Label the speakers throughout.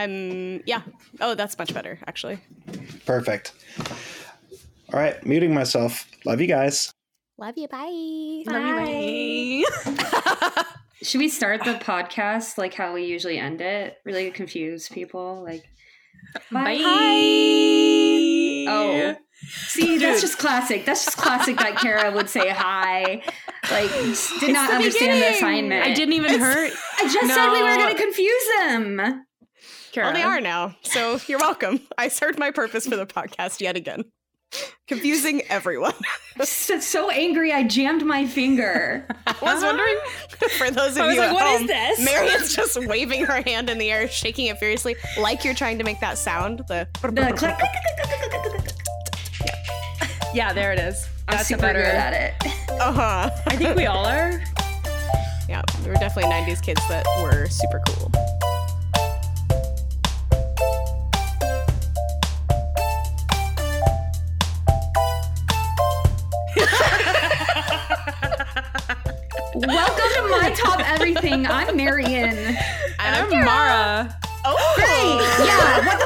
Speaker 1: I'm yeah. Oh, that's much better actually.
Speaker 2: Perfect. All right, muting myself. Love you guys.
Speaker 1: Love you. Bye.
Speaker 3: Love you. Bye. Should we start the podcast like how we usually end it? Really confuse people. Like,
Speaker 4: bye.
Speaker 3: bye. Oh, see, that's just classic. That's just classic that Kara would say hi. Like, just did not
Speaker 1: the
Speaker 3: understand the assignment.
Speaker 4: I didn't even hurt.
Speaker 3: I just said we were going to confuse them.
Speaker 4: Kara.
Speaker 1: Well, they are now. So you're welcome. I served my purpose for the podcast yet again. Confusing everyone.
Speaker 3: So, so angry, I jammed my finger.
Speaker 1: I was wondering for those of
Speaker 4: I was
Speaker 1: you
Speaker 4: like,
Speaker 1: at
Speaker 4: "What is
Speaker 1: home,
Speaker 4: this?"
Speaker 1: Marion's just waving her hand in the air, shaking it furiously, like you're trying to make that sound. The
Speaker 3: The click.
Speaker 4: Yeah, there it is.
Speaker 3: I'm
Speaker 4: That's
Speaker 3: super
Speaker 4: better.
Speaker 3: good at it.
Speaker 1: uh huh.
Speaker 4: I think we all are.
Speaker 1: Yeah, we were definitely '90s kids that were super cool.
Speaker 3: Welcome to my top everything. I'm Marion.
Speaker 4: And
Speaker 1: I'm
Speaker 4: I'm
Speaker 1: Kara.
Speaker 4: Mara.
Speaker 1: Oh,
Speaker 3: Great. Yeah. What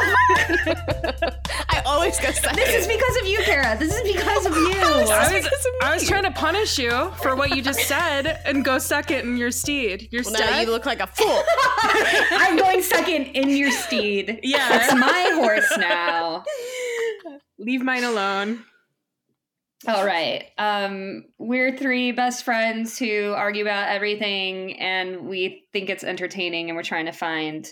Speaker 3: the fuck?
Speaker 1: I always go second.
Speaker 3: This is because of you, Kara. This is because of you.
Speaker 4: I was,
Speaker 1: because of
Speaker 4: I was trying to punish you for what you just said and go second in your steed. Your
Speaker 1: Well,
Speaker 4: steed.
Speaker 1: now you look like a fool.
Speaker 3: I'm going second in your steed.
Speaker 4: yeah.
Speaker 3: It's my horse now.
Speaker 4: Leave mine alone.
Speaker 3: All right. Um, we're three best friends who argue about everything and we think it's entertaining and we're trying to find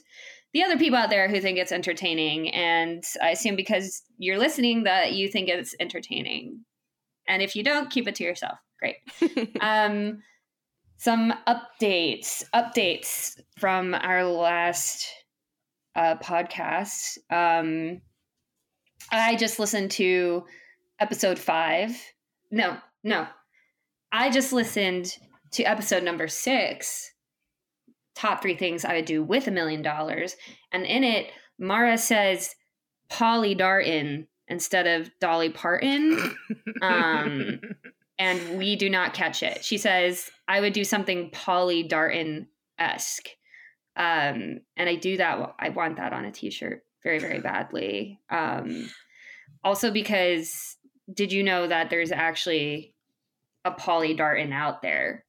Speaker 3: the other people out there who think it's entertaining. And I assume because you're listening that you think it's entertaining. And if you don't, keep it to yourself. Great. um, some updates, updates from our last uh, podcast. Um, I just listened to episode five. No, no. I just listened to episode number six top three things I would do with a million dollars. And in it, Mara says Polly Darton instead of Dolly Parton. Um, and we do not catch it. She says, I would do something Polly Darton esque. Um, and I do that. I want that on a t shirt very, very badly. Um, also, because did you know that there's actually a Polly Darton out there?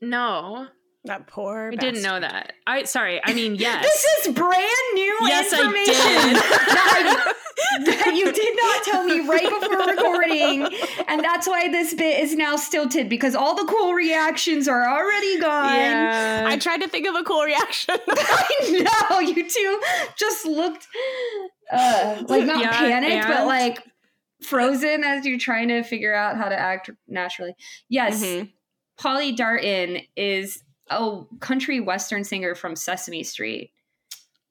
Speaker 4: No,
Speaker 1: that poor.
Speaker 4: I didn't know that. I sorry. I mean, yes.
Speaker 3: This is brand new
Speaker 4: Yes, I
Speaker 3: information
Speaker 4: did.
Speaker 3: that, I- that you did not tell me right before recording, and that's why this bit is now stilted because all the cool reactions are already gone.
Speaker 4: yeah.
Speaker 1: I tried to think of a cool reaction.
Speaker 3: I know you two just looked uh, like not
Speaker 4: Yeah,
Speaker 3: panicked, but like frozen as you're trying to figure out how to act naturally. Yes,
Speaker 1: Mhm.
Speaker 3: Polly Darton is a country western singer from Sesame Street.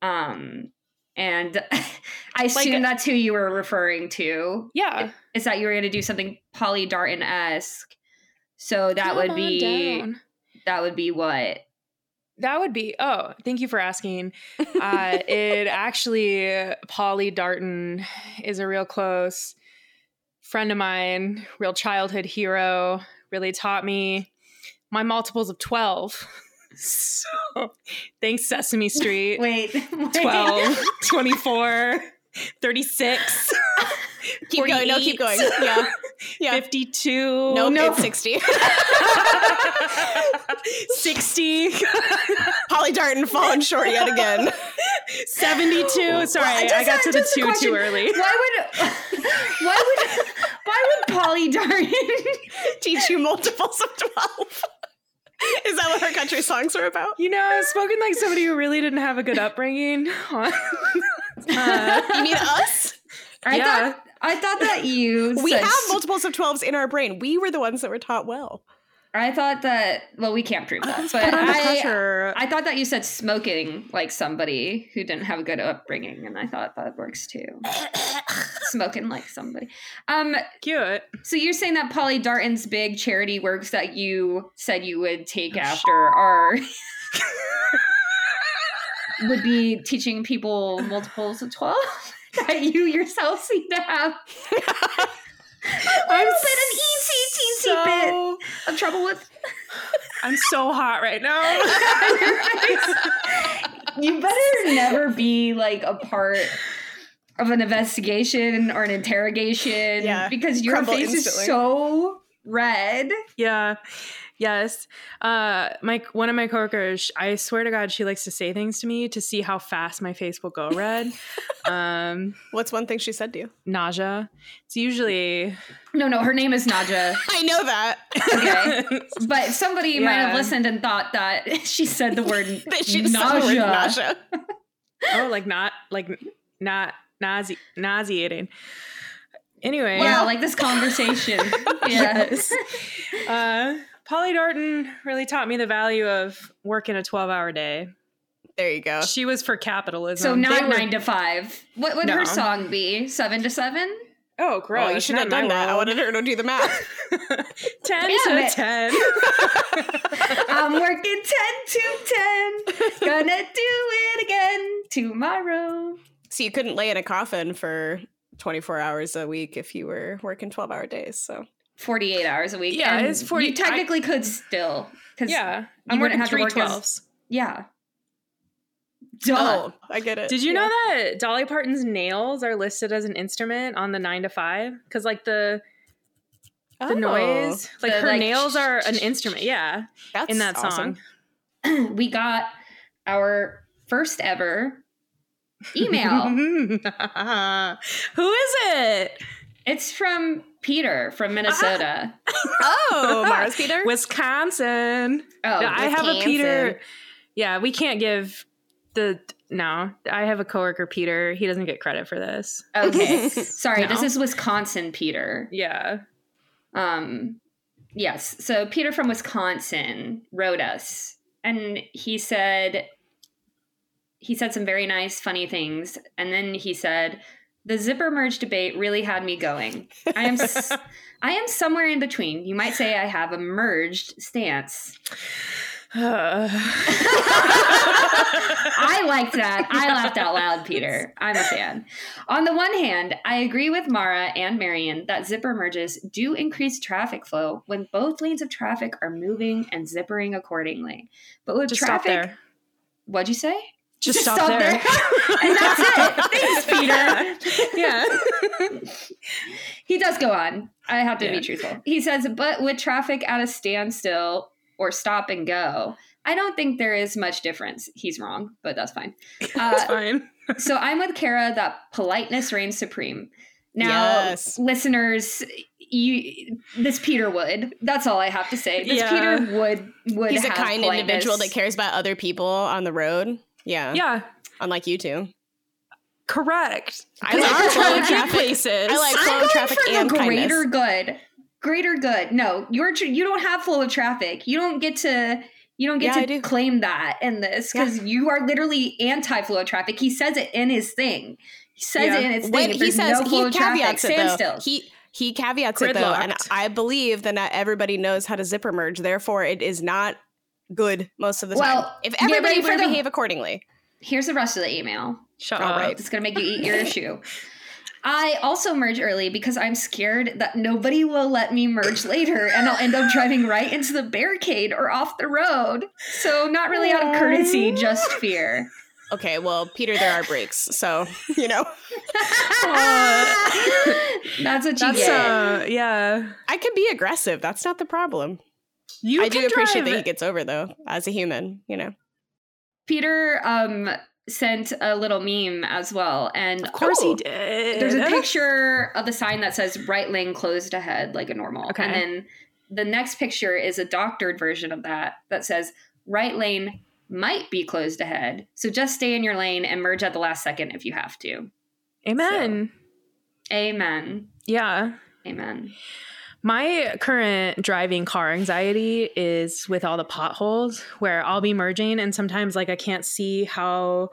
Speaker 3: Um, and I assume that's who you were referring to.
Speaker 4: yeah.
Speaker 3: Is that you were going to do something Polly Darton esque? So that would
Speaker 4: Come on
Speaker 3: be
Speaker 4: down.
Speaker 3: that would be what
Speaker 4: That would be. Oh, thank you for asking. Uh, it actually, Polly Darton is a real close friend of mine, real childhood hero. Really taught me my multiples of 12. So thanks, Sesame Street.
Speaker 3: Wait, wait.
Speaker 4: 12, 24, 36,
Speaker 1: keep going. No, keep going. Yeah. Yeah.
Speaker 4: 52.
Speaker 1: Nope,
Speaker 3: no,
Speaker 1: it's 60.
Speaker 4: 60,
Speaker 1: Polly Darton falling short yet again.
Speaker 4: 72. Sorry,
Speaker 3: Well,
Speaker 4: I
Speaker 3: just-
Speaker 4: got to the two
Speaker 3: question.
Speaker 4: too early.
Speaker 3: Why would why would why would Polly Darton
Speaker 1: Teach you multiples of 12. Is that what her country songs are about?
Speaker 4: You know, spoken like somebody who really didn't have a good upbringing. uh,
Speaker 1: You mean us?
Speaker 3: I
Speaker 4: Yeah.
Speaker 3: thought I thought that you
Speaker 1: We have multiples of 12s in our brain. We were the ones that were taught well.
Speaker 3: I thought that well we can't prove that. But I. I thought that you said smoking like somebody who didn't have a good upbringing and I thought that works too. smoking like somebody. Um
Speaker 4: Cute.
Speaker 3: so you're saying that Polly Darton's big charity works that you said you would take after are would be teaching people multiples of 12 that you yourself seem to have a little bit an eensy teensy bit of trouble with.
Speaker 4: I'm so hot right now.
Speaker 3: you better never be like a part of an investigation or an interrogation
Speaker 1: Yeah,
Speaker 3: because your
Speaker 1: crumble
Speaker 3: face
Speaker 1: instantly.
Speaker 3: is so red.
Speaker 4: Yeah. Yes. Uh my one of my coworkers, I swear to God, she likes to say things to me to see how fast my face will go red. um
Speaker 1: What's one thing she said to you?
Speaker 4: nausea. It's usually
Speaker 3: No, no, her name is Naja.
Speaker 1: I know that.
Speaker 3: Okay. But somebody might have listened and thought that she said the word
Speaker 1: That she just said the word
Speaker 3: nausea.
Speaker 1: nausea.
Speaker 4: oh, like not like not nausea nauseating. Anyway,
Speaker 3: Wow, like this conversation.
Speaker 4: Yes. uh Polly Darton really taught me the value of working a 12-hour day.
Speaker 1: There you go.
Speaker 4: She was for capitalism.
Speaker 3: So not
Speaker 4: were-
Speaker 3: nine to five. What would
Speaker 4: No.
Speaker 3: her song be? Seven to seven?
Speaker 4: Oh, oh gross.
Speaker 1: Oh, you should
Speaker 4: not
Speaker 1: have done
Speaker 4: my
Speaker 1: that. I
Speaker 4: world.
Speaker 1: wanted her to do the math.
Speaker 4: 10
Speaker 3: Damn
Speaker 4: to
Speaker 3: it.
Speaker 4: 10.
Speaker 3: I'm working 10 to 10. Gonna do it again tomorrow.
Speaker 1: So you couldn't lay in a coffin for 24 hours a week if you were working 12 hour days. So
Speaker 3: 48 hours a week.
Speaker 4: Yeah,
Speaker 3: and
Speaker 4: it's 40
Speaker 3: You technically could still. Cause
Speaker 4: yeah.
Speaker 3: you
Speaker 4: I'm
Speaker 3: wouldn't
Speaker 4: working
Speaker 3: have to
Speaker 4: three
Speaker 3: work as-
Speaker 4: 12s.
Speaker 3: Yeah. Oh, Duh.
Speaker 1: oh, I get it.
Speaker 4: Did you
Speaker 1: Yeah.
Speaker 4: know that Dolly Parton's nails are listed as an instrument on the 9 to 5? Cuz like the the
Speaker 1: Oh,
Speaker 4: noise, like
Speaker 3: The,
Speaker 4: her
Speaker 3: like,
Speaker 4: nails are an instrument. Yeah,
Speaker 1: that's
Speaker 4: in that
Speaker 1: awesome.
Speaker 4: song.
Speaker 3: we got our first ever email.
Speaker 4: Who is it?
Speaker 3: it's from Peter from Minnesota.
Speaker 1: Oh, Mars Peter. Wisconsin.
Speaker 3: Oh,
Speaker 4: Wisconsin. I have a Peter. Yeah, we can't give the no. I have a coworker Peter. He doesn't get credit for this.
Speaker 3: okay. Sorry, this is Wisconsin Peter.
Speaker 4: Yeah.
Speaker 3: Um, yes. So Peter from Wisconsin wrote us, and he said he said some very nice, funny things, and then he said the zipper merge debate really had me going. I am s- I am somewhere in between. You might say I have a merged stance. I liked that. I laughed out loud, Peter. I'm a fan. On the one hand, I agree with Mara and Marion that zipper merges do increase traffic flow when both lanes of traffic are moving and zippering accordingly. But with
Speaker 4: Just stop
Speaker 3: traffic,
Speaker 4: there.
Speaker 3: what'd you say?
Speaker 4: Just, stop, there.
Speaker 3: and that's it. Thanks, Peter.
Speaker 4: yeah.
Speaker 3: He does go on. I have to
Speaker 4: Yeah.
Speaker 3: be truthful. He says, but with traffic at a standstill or stop and go, I don't think there is much difference. He's wrong, but that's fine.
Speaker 4: It's
Speaker 3: Uh,
Speaker 4: fine.
Speaker 3: so I'm with Kara that politeness reigns supreme. Now,
Speaker 1: Yes.
Speaker 3: listeners, you this Peter would. That's all I have to say. This
Speaker 4: Yeah.
Speaker 3: Peter would would
Speaker 1: He's a kind
Speaker 3: politeness.
Speaker 1: individual that cares about other people on the road. Yeah.
Speaker 4: Yeah.
Speaker 1: Unlike you two.
Speaker 4: Correct.
Speaker 1: I like
Speaker 4: I'm
Speaker 1: traffic.
Speaker 4: places.
Speaker 1: I like
Speaker 3: I'm
Speaker 1: flow of
Speaker 3: going
Speaker 1: traffic
Speaker 3: for
Speaker 1: and
Speaker 3: the
Speaker 1: kindness.
Speaker 3: greater good. Greater good. No, you're tr- you don't have flow of traffic. You don't get to you don't get
Speaker 1: Yeah,
Speaker 3: to
Speaker 1: do.
Speaker 3: claim that in this because you are literally anti flow of traffic. He says it in his thing. He says
Speaker 4: Yeah.
Speaker 3: it in his thing.
Speaker 1: When
Speaker 3: If
Speaker 1: he says
Speaker 3: no flow
Speaker 1: he
Speaker 3: of traffic,
Speaker 1: caveats it
Speaker 3: stand
Speaker 1: though.
Speaker 3: still.
Speaker 1: He he caveats it though, and I believe that not everybody knows how to zipper merge. Therefore, it is not good most of the
Speaker 3: Well,
Speaker 1: time. If everybody would
Speaker 3: the-
Speaker 1: behave accordingly,
Speaker 3: Here's the rest of the email.
Speaker 4: Shut
Speaker 1: All
Speaker 4: up.
Speaker 1: right.
Speaker 3: It's gonna make you eat your shoe. I also merge early because I'm scared that nobody will let me merge later and I'll end up driving right into the barricade or off the road. So, not really out of courtesy, just fear.
Speaker 1: okay. Well, Peter, there are brakes, so you know
Speaker 3: That's what you
Speaker 4: That's
Speaker 3: get.
Speaker 4: uh yeah.
Speaker 1: I can be aggressive. That's not the problem.
Speaker 4: You
Speaker 1: I do appreciate
Speaker 4: drive-
Speaker 1: that he gets over though, as a human. You know,
Speaker 3: Peter um, sent a little meme as well. And
Speaker 4: Of course
Speaker 1: Oh.
Speaker 4: he did.
Speaker 3: there's a picture of the sign that says right lane closed ahead, like a normal.
Speaker 4: Okay.
Speaker 3: And then the next picture is a doctored version of that that says right lane might be closed ahead. So just stay in your lane and merge at the last second if you have to.
Speaker 4: Amen.
Speaker 3: Amen.
Speaker 4: Yeah.
Speaker 3: Amen.
Speaker 4: My current driving car anxiety is with all the potholes where I'll be merging and sometimes like I can't see how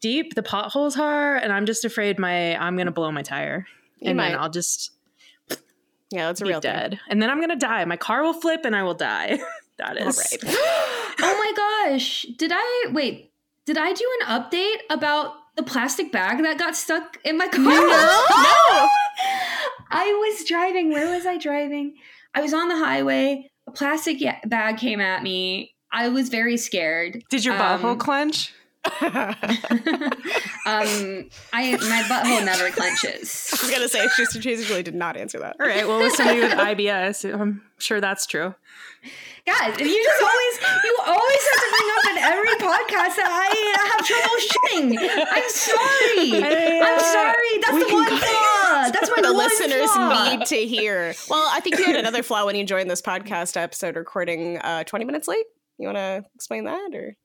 Speaker 4: deep the potholes are and I'm just afraid my I'm going to blow my tire
Speaker 1: You
Speaker 4: and
Speaker 1: might.
Speaker 4: then I'll just
Speaker 1: yeah, that's a
Speaker 4: be
Speaker 1: real thing.
Speaker 4: dead. And then I'm going to die. My car will flip and I will die. that
Speaker 1: All
Speaker 4: is
Speaker 1: right.
Speaker 3: oh my gosh. Did I wait? Did I do an update about the plastic bag that got stuck in my car?
Speaker 1: No.
Speaker 3: I was driving. Where was I driving? I was on the highway. A plastic bag came at me. I was very scared.
Speaker 4: Did your
Speaker 3: Um,
Speaker 4: butthole clench?
Speaker 3: um, I my butthole never clenches.
Speaker 1: I was gonna say she strategically did not answer that.
Speaker 4: All right. Well, with somebody with IBS, I'm sure that's true.
Speaker 3: Guys, you just always you always have to bring up in every podcast that I have trouble shitting. I'm sorry. I'm sorry. That's the one
Speaker 4: cut-
Speaker 3: flaw. That's my
Speaker 1: the
Speaker 3: one
Speaker 1: listeners
Speaker 3: flaw.
Speaker 1: need to hear. Well, I think you had another flaw when you joined this podcast episode recording uh, 20 minutes late. You want to explain that or?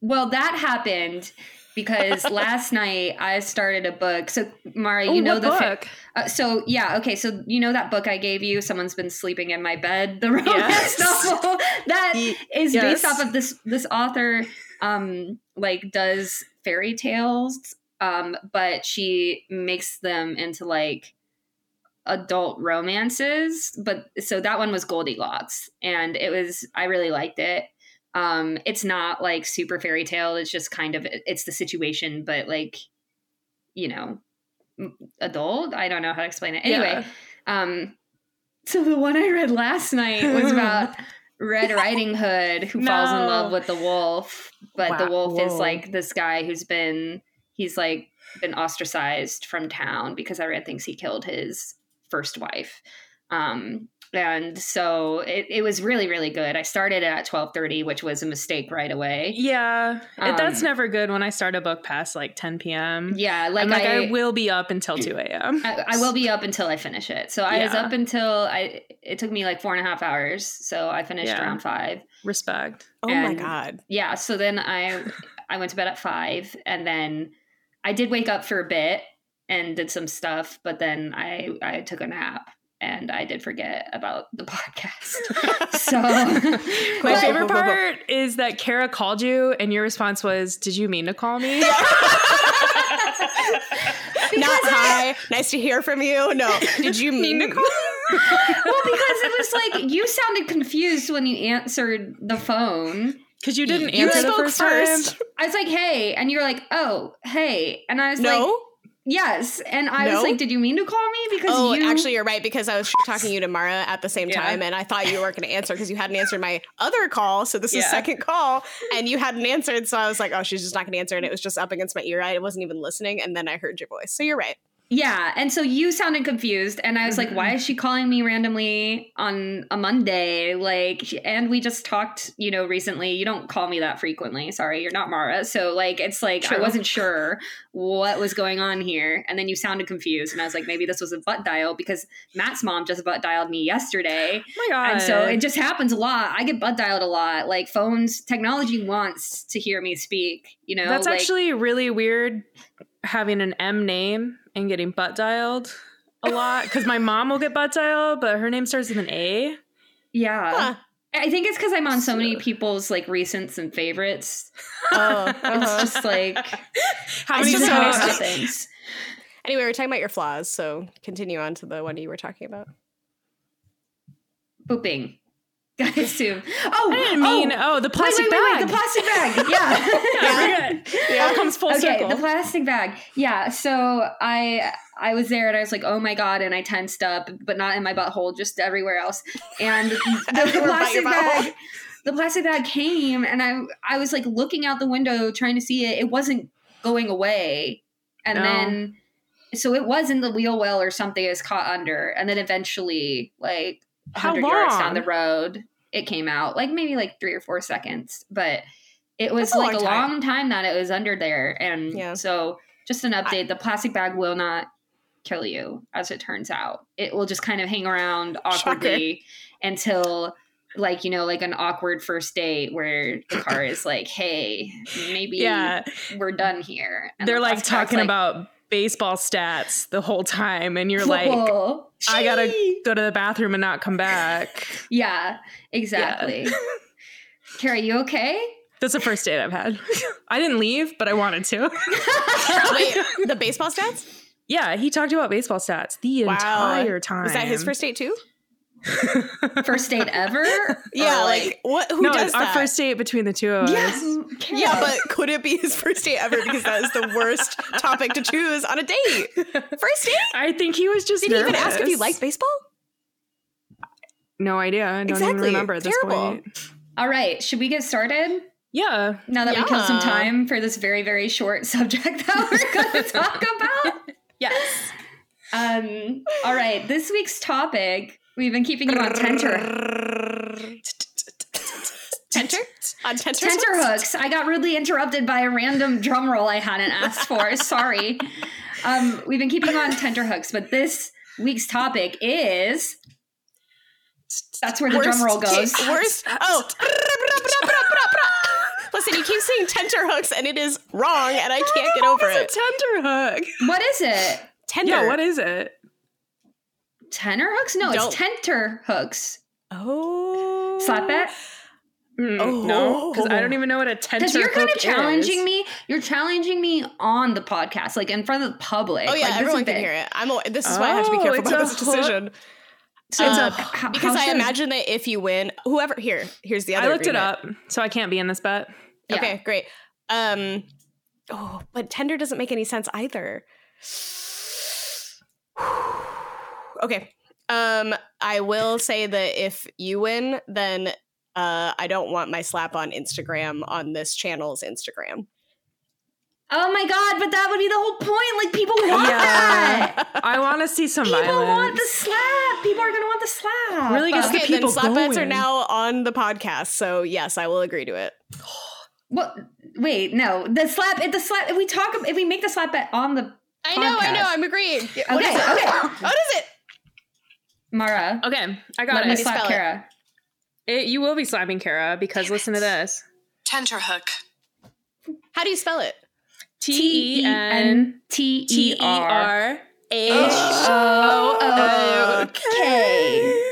Speaker 3: Well, that happened because last night I started a book. So, Mara, you
Speaker 4: Oh,
Speaker 3: know the fa-
Speaker 4: book?
Speaker 3: Uh, so yeah, okay. So you know that book I gave you, "Someone's Been Sleeping in My Bed," the romance
Speaker 4: Yes.
Speaker 3: novel that is
Speaker 4: yes.
Speaker 3: based off of this this author, um, like does fairy tales, um, but she makes them into like adult romances. But so that one was Goldilocks, and it was I really liked it. Um, it's not like super fairy tale. It's just kind of it's the situation, but like you know adult? I don't know how to explain it. Anyway um so the one i read last night was about red riding hood who falls in love with the wolf but the
Speaker 4: Wow.
Speaker 3: wolf is like this guy who's been he's like been ostracized from town because everyone thinks he killed his first wife. Um and so it, it was really really good i started at 12.30 which was a mistake right away
Speaker 4: Yeah,
Speaker 3: Um,
Speaker 4: that's never good when I start a book past like 10 p.m.
Speaker 3: yeah like,
Speaker 4: I'm like I,
Speaker 3: I
Speaker 4: will be up until 2 a.m.
Speaker 3: I, I will be up until I finish it. So I was up until I. It took me like four and a half hours. So I finished
Speaker 4: Yeah.
Speaker 3: around five.
Speaker 4: Respect.
Speaker 1: Oh my god!
Speaker 3: Yeah. So then I I went to bed at five, and then I did wake up for a bit and did some stuff, but then I I took a nap and I did forget about the podcast. so
Speaker 4: My
Speaker 1: But-
Speaker 4: favorite part is that Kara called you and your response was, Did you mean to call me?
Speaker 1: Not hi. Nice to hear from you. No. Did you mean to call?
Speaker 3: well, because it was like you sounded confused when you answered the phone.
Speaker 4: Because you didn't
Speaker 1: You
Speaker 4: answer the first,
Speaker 1: first.
Speaker 4: time.
Speaker 3: I was like, "Hey," and you're like, "Oh, hey," and I was
Speaker 1: No.
Speaker 3: like, "Yes," and I
Speaker 1: No?
Speaker 3: was like, "Did you mean to call me?" Because
Speaker 1: Oh,
Speaker 3: you
Speaker 1: actually, you're right because I was talking to you to Mara at the same
Speaker 4: Yeah.
Speaker 1: time, and I thought you weren't going to answer because you hadn't answered my other call. So this is second call, and you hadn't answered. So I was like, oh, she's just not going to answer, and it was just up against my ear. I wasn't even listening, and then I heard your voice. So you're right.
Speaker 3: Yeah, and so you sounded confused, and I was like,
Speaker 1: Mm-hmm.
Speaker 3: "Why is she calling me randomly on a Monday?" Like, and we just talked, you know, recently. You don't call me that frequently. Sorry, you're not Mara. So like, it's like I wasn't sure what was going on here, and then you sounded confused, and I was like, maybe this was a butt dial because Matt's mom just butt dialed me yesterday.
Speaker 4: Oh my God.
Speaker 3: And so it just happens a lot. I get butt dialed a lot. Like phones, technology wants to hear me speak. You know,
Speaker 4: That's
Speaker 3: like,
Speaker 4: actually really weird having an M name and getting butt dialed a lot. Because my mom will get butt dialed, but her name starts with an A.
Speaker 3: yeah.
Speaker 1: Huh.
Speaker 3: I think it's because I'm on so many people's like recents and favorites.
Speaker 1: Oh,
Speaker 3: It's
Speaker 1: uh-huh.
Speaker 3: just like
Speaker 4: How
Speaker 3: it's
Speaker 4: many
Speaker 3: just a mix things.
Speaker 1: Anyway, we're talking about your flaws, so continue on to the one you were talking about.
Speaker 3: Pooping. I assume. Oh,
Speaker 4: I didn't mean,
Speaker 3: oh,
Speaker 4: oh, the plastic
Speaker 3: wait, wait,
Speaker 4: bag.
Speaker 3: wait, the plastic bag. Yeah.
Speaker 4: yeah, we're. It comes full
Speaker 3: okay,
Speaker 4: circle.
Speaker 3: the plastic bag. Yeah, so I I was there and I was like, oh my god, and I tensed up, but not in my butthole, just everywhere else. And the, the plastic bag, the plastic bag came, and I I was like looking out the window trying to see it. It wasn't going away, and
Speaker 4: No.
Speaker 3: then so it was in the wheel well or something. It was caught under, and then eventually, like
Speaker 4: How
Speaker 3: hundred yards
Speaker 4: long?
Speaker 3: down the road, it came out. Like maybe like three or four seconds, but it was
Speaker 1: That's a
Speaker 3: like
Speaker 1: long
Speaker 3: a
Speaker 1: time.
Speaker 3: long time that it was under there. And
Speaker 1: Yeah.
Speaker 3: so, just an update: the plastic bag will not kill you, as it turns out. It will just kind of hang around awkwardly until. Like you know, like an awkward first date where the car is like, "Hey, maybe
Speaker 4: yeah,
Speaker 3: we're done here." And
Speaker 4: they're
Speaker 3: the
Speaker 4: like talking
Speaker 3: like,
Speaker 4: about baseball stats the whole time, and you're like,
Speaker 3: "Whoa,
Speaker 4: I gotta go to the bathroom and not come back.
Speaker 3: Yeah, exactly. Carrie, you okay?
Speaker 4: That's the first date I've had. I didn't leave, but I wanted to.
Speaker 1: Wait, the baseball stats?
Speaker 4: yeah, he talked about baseball stats the
Speaker 1: Wow.
Speaker 4: entire time.
Speaker 1: Was that his first date too?
Speaker 3: First date ever?
Speaker 1: Yeah,
Speaker 3: Or,
Speaker 1: like, what? Who
Speaker 4: no,
Speaker 1: does
Speaker 4: our
Speaker 1: that?
Speaker 4: first date between the two of us.
Speaker 3: Yes.
Speaker 1: Yeah, but could it be his first date ever? Because that is the worst topic to choose on a date. First date?
Speaker 4: I think he was just.
Speaker 1: Did he even ask if you
Speaker 4: nervous.
Speaker 1: liked baseball?
Speaker 4: No idea. I don't even
Speaker 1: Exactly.
Speaker 4: remember at this
Speaker 1: Terrible.
Speaker 4: point.
Speaker 3: All right, should we get started?
Speaker 4: Yeah.
Speaker 3: Now that we killed some time for this very, very short subject that we're going to talk about.
Speaker 4: Yes.
Speaker 3: Um, all right, this week's topic, we've been keeping you on tenter,
Speaker 1: Tenter? On tenter?
Speaker 3: tenter hooks. I got rudely interrupted by a random drum roll I hadn't asked for. Sorry. Um, we've been keeping you on tenter hooks, but this week's topic is that's where the drum roll goes.
Speaker 1: Worst. Oh. Listen, you keep saying tenter hooks and it is wrong and I can't get over
Speaker 4: It's a
Speaker 1: it.
Speaker 4: tender hook.
Speaker 3: What is it?
Speaker 1: Tender.
Speaker 4: Yeah, what is it?
Speaker 3: Tenor hooks? No,
Speaker 1: Don't-
Speaker 3: it's tenter hooks.
Speaker 1: Oh.
Speaker 3: Slap that?
Speaker 4: Mm,
Speaker 1: Oh.
Speaker 4: No, because I don't even know what a tender
Speaker 3: Because you're kind of challenging
Speaker 4: is.
Speaker 3: me. You're challenging me on the podcast, like in front of the public.
Speaker 1: Oh yeah,
Speaker 3: like,
Speaker 1: everyone can hear it. I'm. a- This is why I have to be
Speaker 4: Oh,
Speaker 1: careful
Speaker 4: it's
Speaker 1: about this decision.
Speaker 3: So it's
Speaker 1: Uh,
Speaker 3: a how,
Speaker 1: because
Speaker 3: how
Speaker 1: I imagine that if you win, whoever here, here's the other. One.
Speaker 4: I looked it up, so I can't be in this bet.
Speaker 3: Yeah.
Speaker 1: Okay, great. Um, oh, but tender doesn't make any sense either. okay. Um, I will say that if you win, then uh, I don't want my slap on Instagram on this channel's Instagram.
Speaker 3: Oh my god! But that would be the whole point. Like people want
Speaker 4: Yeah.
Speaker 3: that.
Speaker 4: I want to see some
Speaker 3: People
Speaker 4: violence.
Speaker 3: want the slap. People are gonna want the slap.
Speaker 4: Really gets
Speaker 3: Uh,
Speaker 4: the
Speaker 1: okay, then
Speaker 4: people
Speaker 1: slap bets are now on the podcast, so yes, I will agree to it.
Speaker 3: what? Wait, no. The slap. If the slap. If we talk. If we make the slap bet on the.
Speaker 1: I know, I know, I'm agreeing. What
Speaker 3: Okay,
Speaker 1: is it?
Speaker 3: okay.
Speaker 1: What is it?
Speaker 3: Mara,
Speaker 4: Okay, I got
Speaker 3: let me
Speaker 4: it.
Speaker 3: slap
Speaker 1: spell it.
Speaker 3: Kara.
Speaker 4: It- You will be slapping Kara because listen to this.
Speaker 5: Tenterhook.
Speaker 1: How do you spell it?
Speaker 4: T E N
Speaker 3: T
Speaker 4: T
Speaker 3: E R
Speaker 4: R H
Speaker 3: O
Speaker 4: O
Speaker 3: K.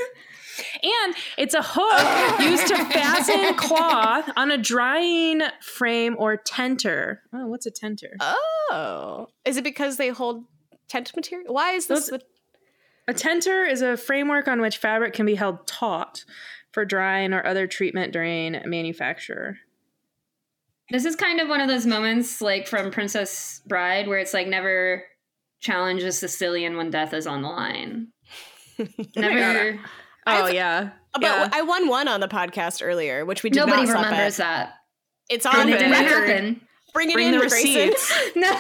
Speaker 4: And it's a hook used to fasten cloth on a drying frame or tenter. Oh, what's a tenter?
Speaker 1: Oh, is it because they hold tent material? Why is this?
Speaker 4: Those-
Speaker 1: with-
Speaker 4: A tenter is a framework on which fabric can be held taut for drying or other treatment during manufacture.
Speaker 3: This is kind of one of those moments like from Princess Bride where it's like never challenge a Sicilian when death is on the line. Never.
Speaker 4: Oh
Speaker 1: I've- oh,
Speaker 4: yeah.
Speaker 1: But
Speaker 4: yeah.
Speaker 1: I won one on the podcast earlier, which we did
Speaker 3: Nobody
Speaker 1: not slap
Speaker 3: remembers
Speaker 1: at.
Speaker 3: that.
Speaker 1: It's on
Speaker 3: it
Speaker 1: the
Speaker 3: didn't
Speaker 1: record.
Speaker 3: happen.
Speaker 1: Bring it
Speaker 4: Bring
Speaker 1: in,
Speaker 4: the
Speaker 1: Grayson.
Speaker 4: receipts.
Speaker 3: No. no,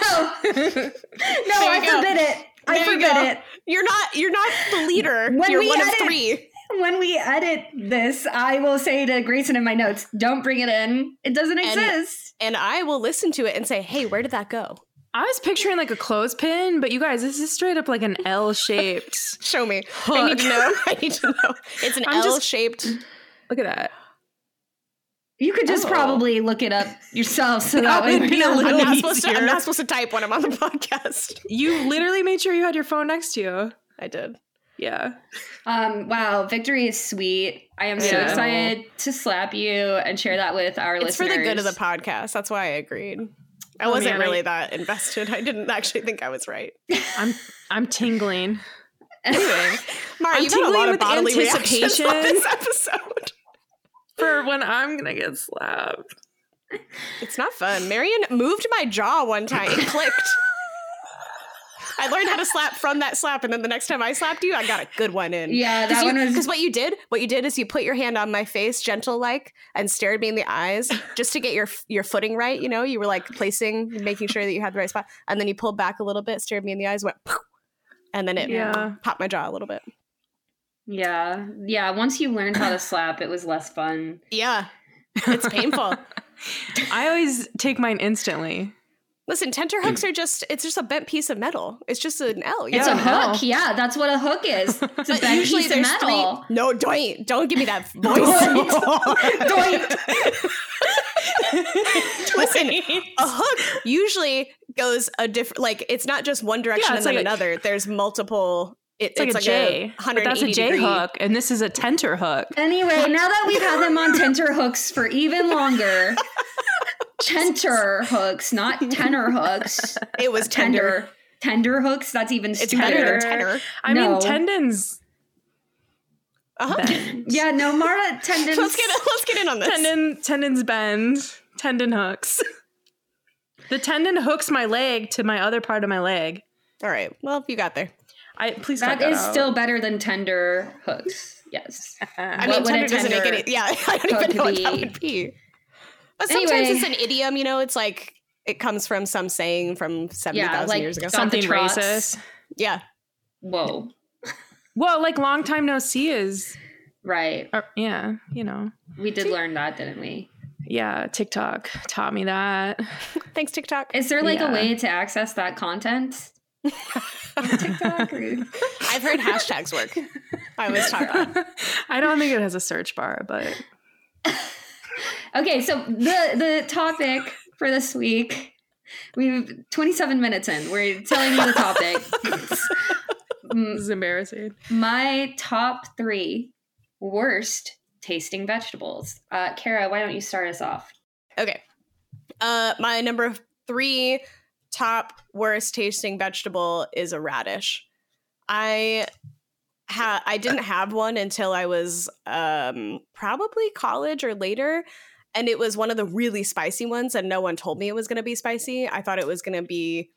Speaker 3: I
Speaker 1: you
Speaker 3: forbid it. I
Speaker 1: There you
Speaker 3: forbid
Speaker 1: go.
Speaker 3: it.
Speaker 1: You're not. You're not the leader.
Speaker 3: When
Speaker 1: you're
Speaker 3: we
Speaker 1: one
Speaker 3: edit-
Speaker 1: of three.
Speaker 3: When we edit this, I will say to Grayson in my notes, don't bring it in. It doesn't exist.
Speaker 1: And I will listen to it and say, "Hey, where did that go?
Speaker 4: I was picturing like a clothespin, but you guys, this is straight up like an L shaped.
Speaker 1: Show me. I need to know. I need to know. It's an L-shaped.
Speaker 4: Look at that.
Speaker 3: You could just
Speaker 1: Oh.
Speaker 3: probably look it up yourself so that
Speaker 4: That would be
Speaker 3: we
Speaker 4: a
Speaker 3: know.
Speaker 1: I'm
Speaker 4: little
Speaker 1: not, supposed to, I'm not supposed to type when I'm on the podcast.
Speaker 4: You literally made sure you had your phone next to you.
Speaker 1: I did.
Speaker 4: Yeah.
Speaker 3: Um, wow, victory is sweet. I am so
Speaker 4: Yeah.
Speaker 3: excited to slap you and share that with our
Speaker 1: It's
Speaker 3: listeners.
Speaker 1: for the good of the podcast. That's why I agreed. I
Speaker 4: Oh,
Speaker 1: wasn't
Speaker 4: man, I-
Speaker 1: really that invested. I didn't actually think I was right.
Speaker 4: I'm I'm tingling.
Speaker 3: Anyway,
Speaker 1: Mara,
Speaker 4: I'm
Speaker 1: you got a lot
Speaker 4: tingling
Speaker 1: of
Speaker 4: with
Speaker 1: bodily reactions on
Speaker 4: anticipation.
Speaker 1: this episode.
Speaker 4: For when I'm gonna get slapped.
Speaker 1: It's not fun. Marion moved my jaw one time. It clicked. I learned how to slap from that slap, and then the next time I slapped you, I got a good one in.
Speaker 3: yeah, that one was
Speaker 1: Because what you did, what you did is you put your hand on my face, gentle like, and stared me in the eyes, just to get your your footing right. You know, you were like placing, making sure that you had the right spot, and then you pulled back a little bit, stared me in the eyes, went, "Poof," and then it
Speaker 4: Yeah.
Speaker 1: popped my jaw a little bit.
Speaker 3: Yeah, yeah. Once you learned how to slap, it was less fun.
Speaker 1: Yeah, it's painful.
Speaker 4: I always take mine instantly.
Speaker 1: Listen, tenter hooks are just—it's just a bent piece of metal. It's just an L.
Speaker 3: It's
Speaker 1: yeah.
Speaker 3: a
Speaker 4: no.
Speaker 3: hook. Yeah, that's what a hook is. It's a
Speaker 1: But
Speaker 3: bent
Speaker 1: usually
Speaker 3: piece of metal.
Speaker 1: three. No, don't don't give me that voice. Listen, a hook usually goes a different. Like it's not just one direction
Speaker 4: Yeah,
Speaker 1: and then
Speaker 4: like
Speaker 1: another. There's multiple. It,
Speaker 4: It's like a J. but that's a J
Speaker 1: degree.
Speaker 4: hook, and this is a tenter hook.
Speaker 3: Anyway, now that we've had them on tenter hooks for even longer, tenter hooks, not tenor hooks.
Speaker 1: It was tender.
Speaker 3: Tender, tender hooks. That's even
Speaker 1: It's
Speaker 3: stupider.
Speaker 1: better than tenor.
Speaker 4: I
Speaker 3: No.
Speaker 4: mean tendons.
Speaker 1: Uh-huh.
Speaker 3: Yeah, no, Mara tendons.
Speaker 1: Let's get let's get in on this.
Speaker 4: Tendon tendons bend. Tendon hooks. the tendon hooks my leg to my other part of my leg.
Speaker 1: All right. Well, you got there.
Speaker 4: I please
Speaker 3: That
Speaker 4: that
Speaker 3: is
Speaker 4: out.
Speaker 3: still better than tender hooks. Yes.
Speaker 1: I mean,
Speaker 3: would a
Speaker 1: tender doesn't make any. Yeah, I don't even know what that
Speaker 3: be?
Speaker 1: would be. But sometimes
Speaker 3: Anyway.
Speaker 1: it's an idiom, you know, it's like it comes from some saying from 70,000
Speaker 3: like
Speaker 1: years ago.
Speaker 4: Something
Speaker 3: trots.
Speaker 4: racist.
Speaker 1: yeah.
Speaker 3: Whoa.
Speaker 4: Well, like long time no see is,
Speaker 3: Right.
Speaker 4: or, yeah, you know,
Speaker 3: We did learn that, didn't we?
Speaker 4: yeah. TikTok taught me that.
Speaker 1: Thanks, TikTok.
Speaker 3: Is there like
Speaker 4: Yeah.
Speaker 3: a way to access that content on TikTok? or-
Speaker 1: I've heard hashtags work. I was taught that.
Speaker 4: I don't think it has a search bar, but
Speaker 3: Okay, so the the topic for this week, we've 27 minutes in. We're telling you the topic.
Speaker 4: This is embarrassing.
Speaker 3: My top three worst tasting vegetables. Uh, Kara, why don't you start us off?
Speaker 1: Okay. Uh, my number three top worst tasting vegetable is a radish. I ha- I didn't have one until I was um, probably college or later. And it was one of the really spicy ones, and no one told me it was going to be spicy. I thought it was going to be,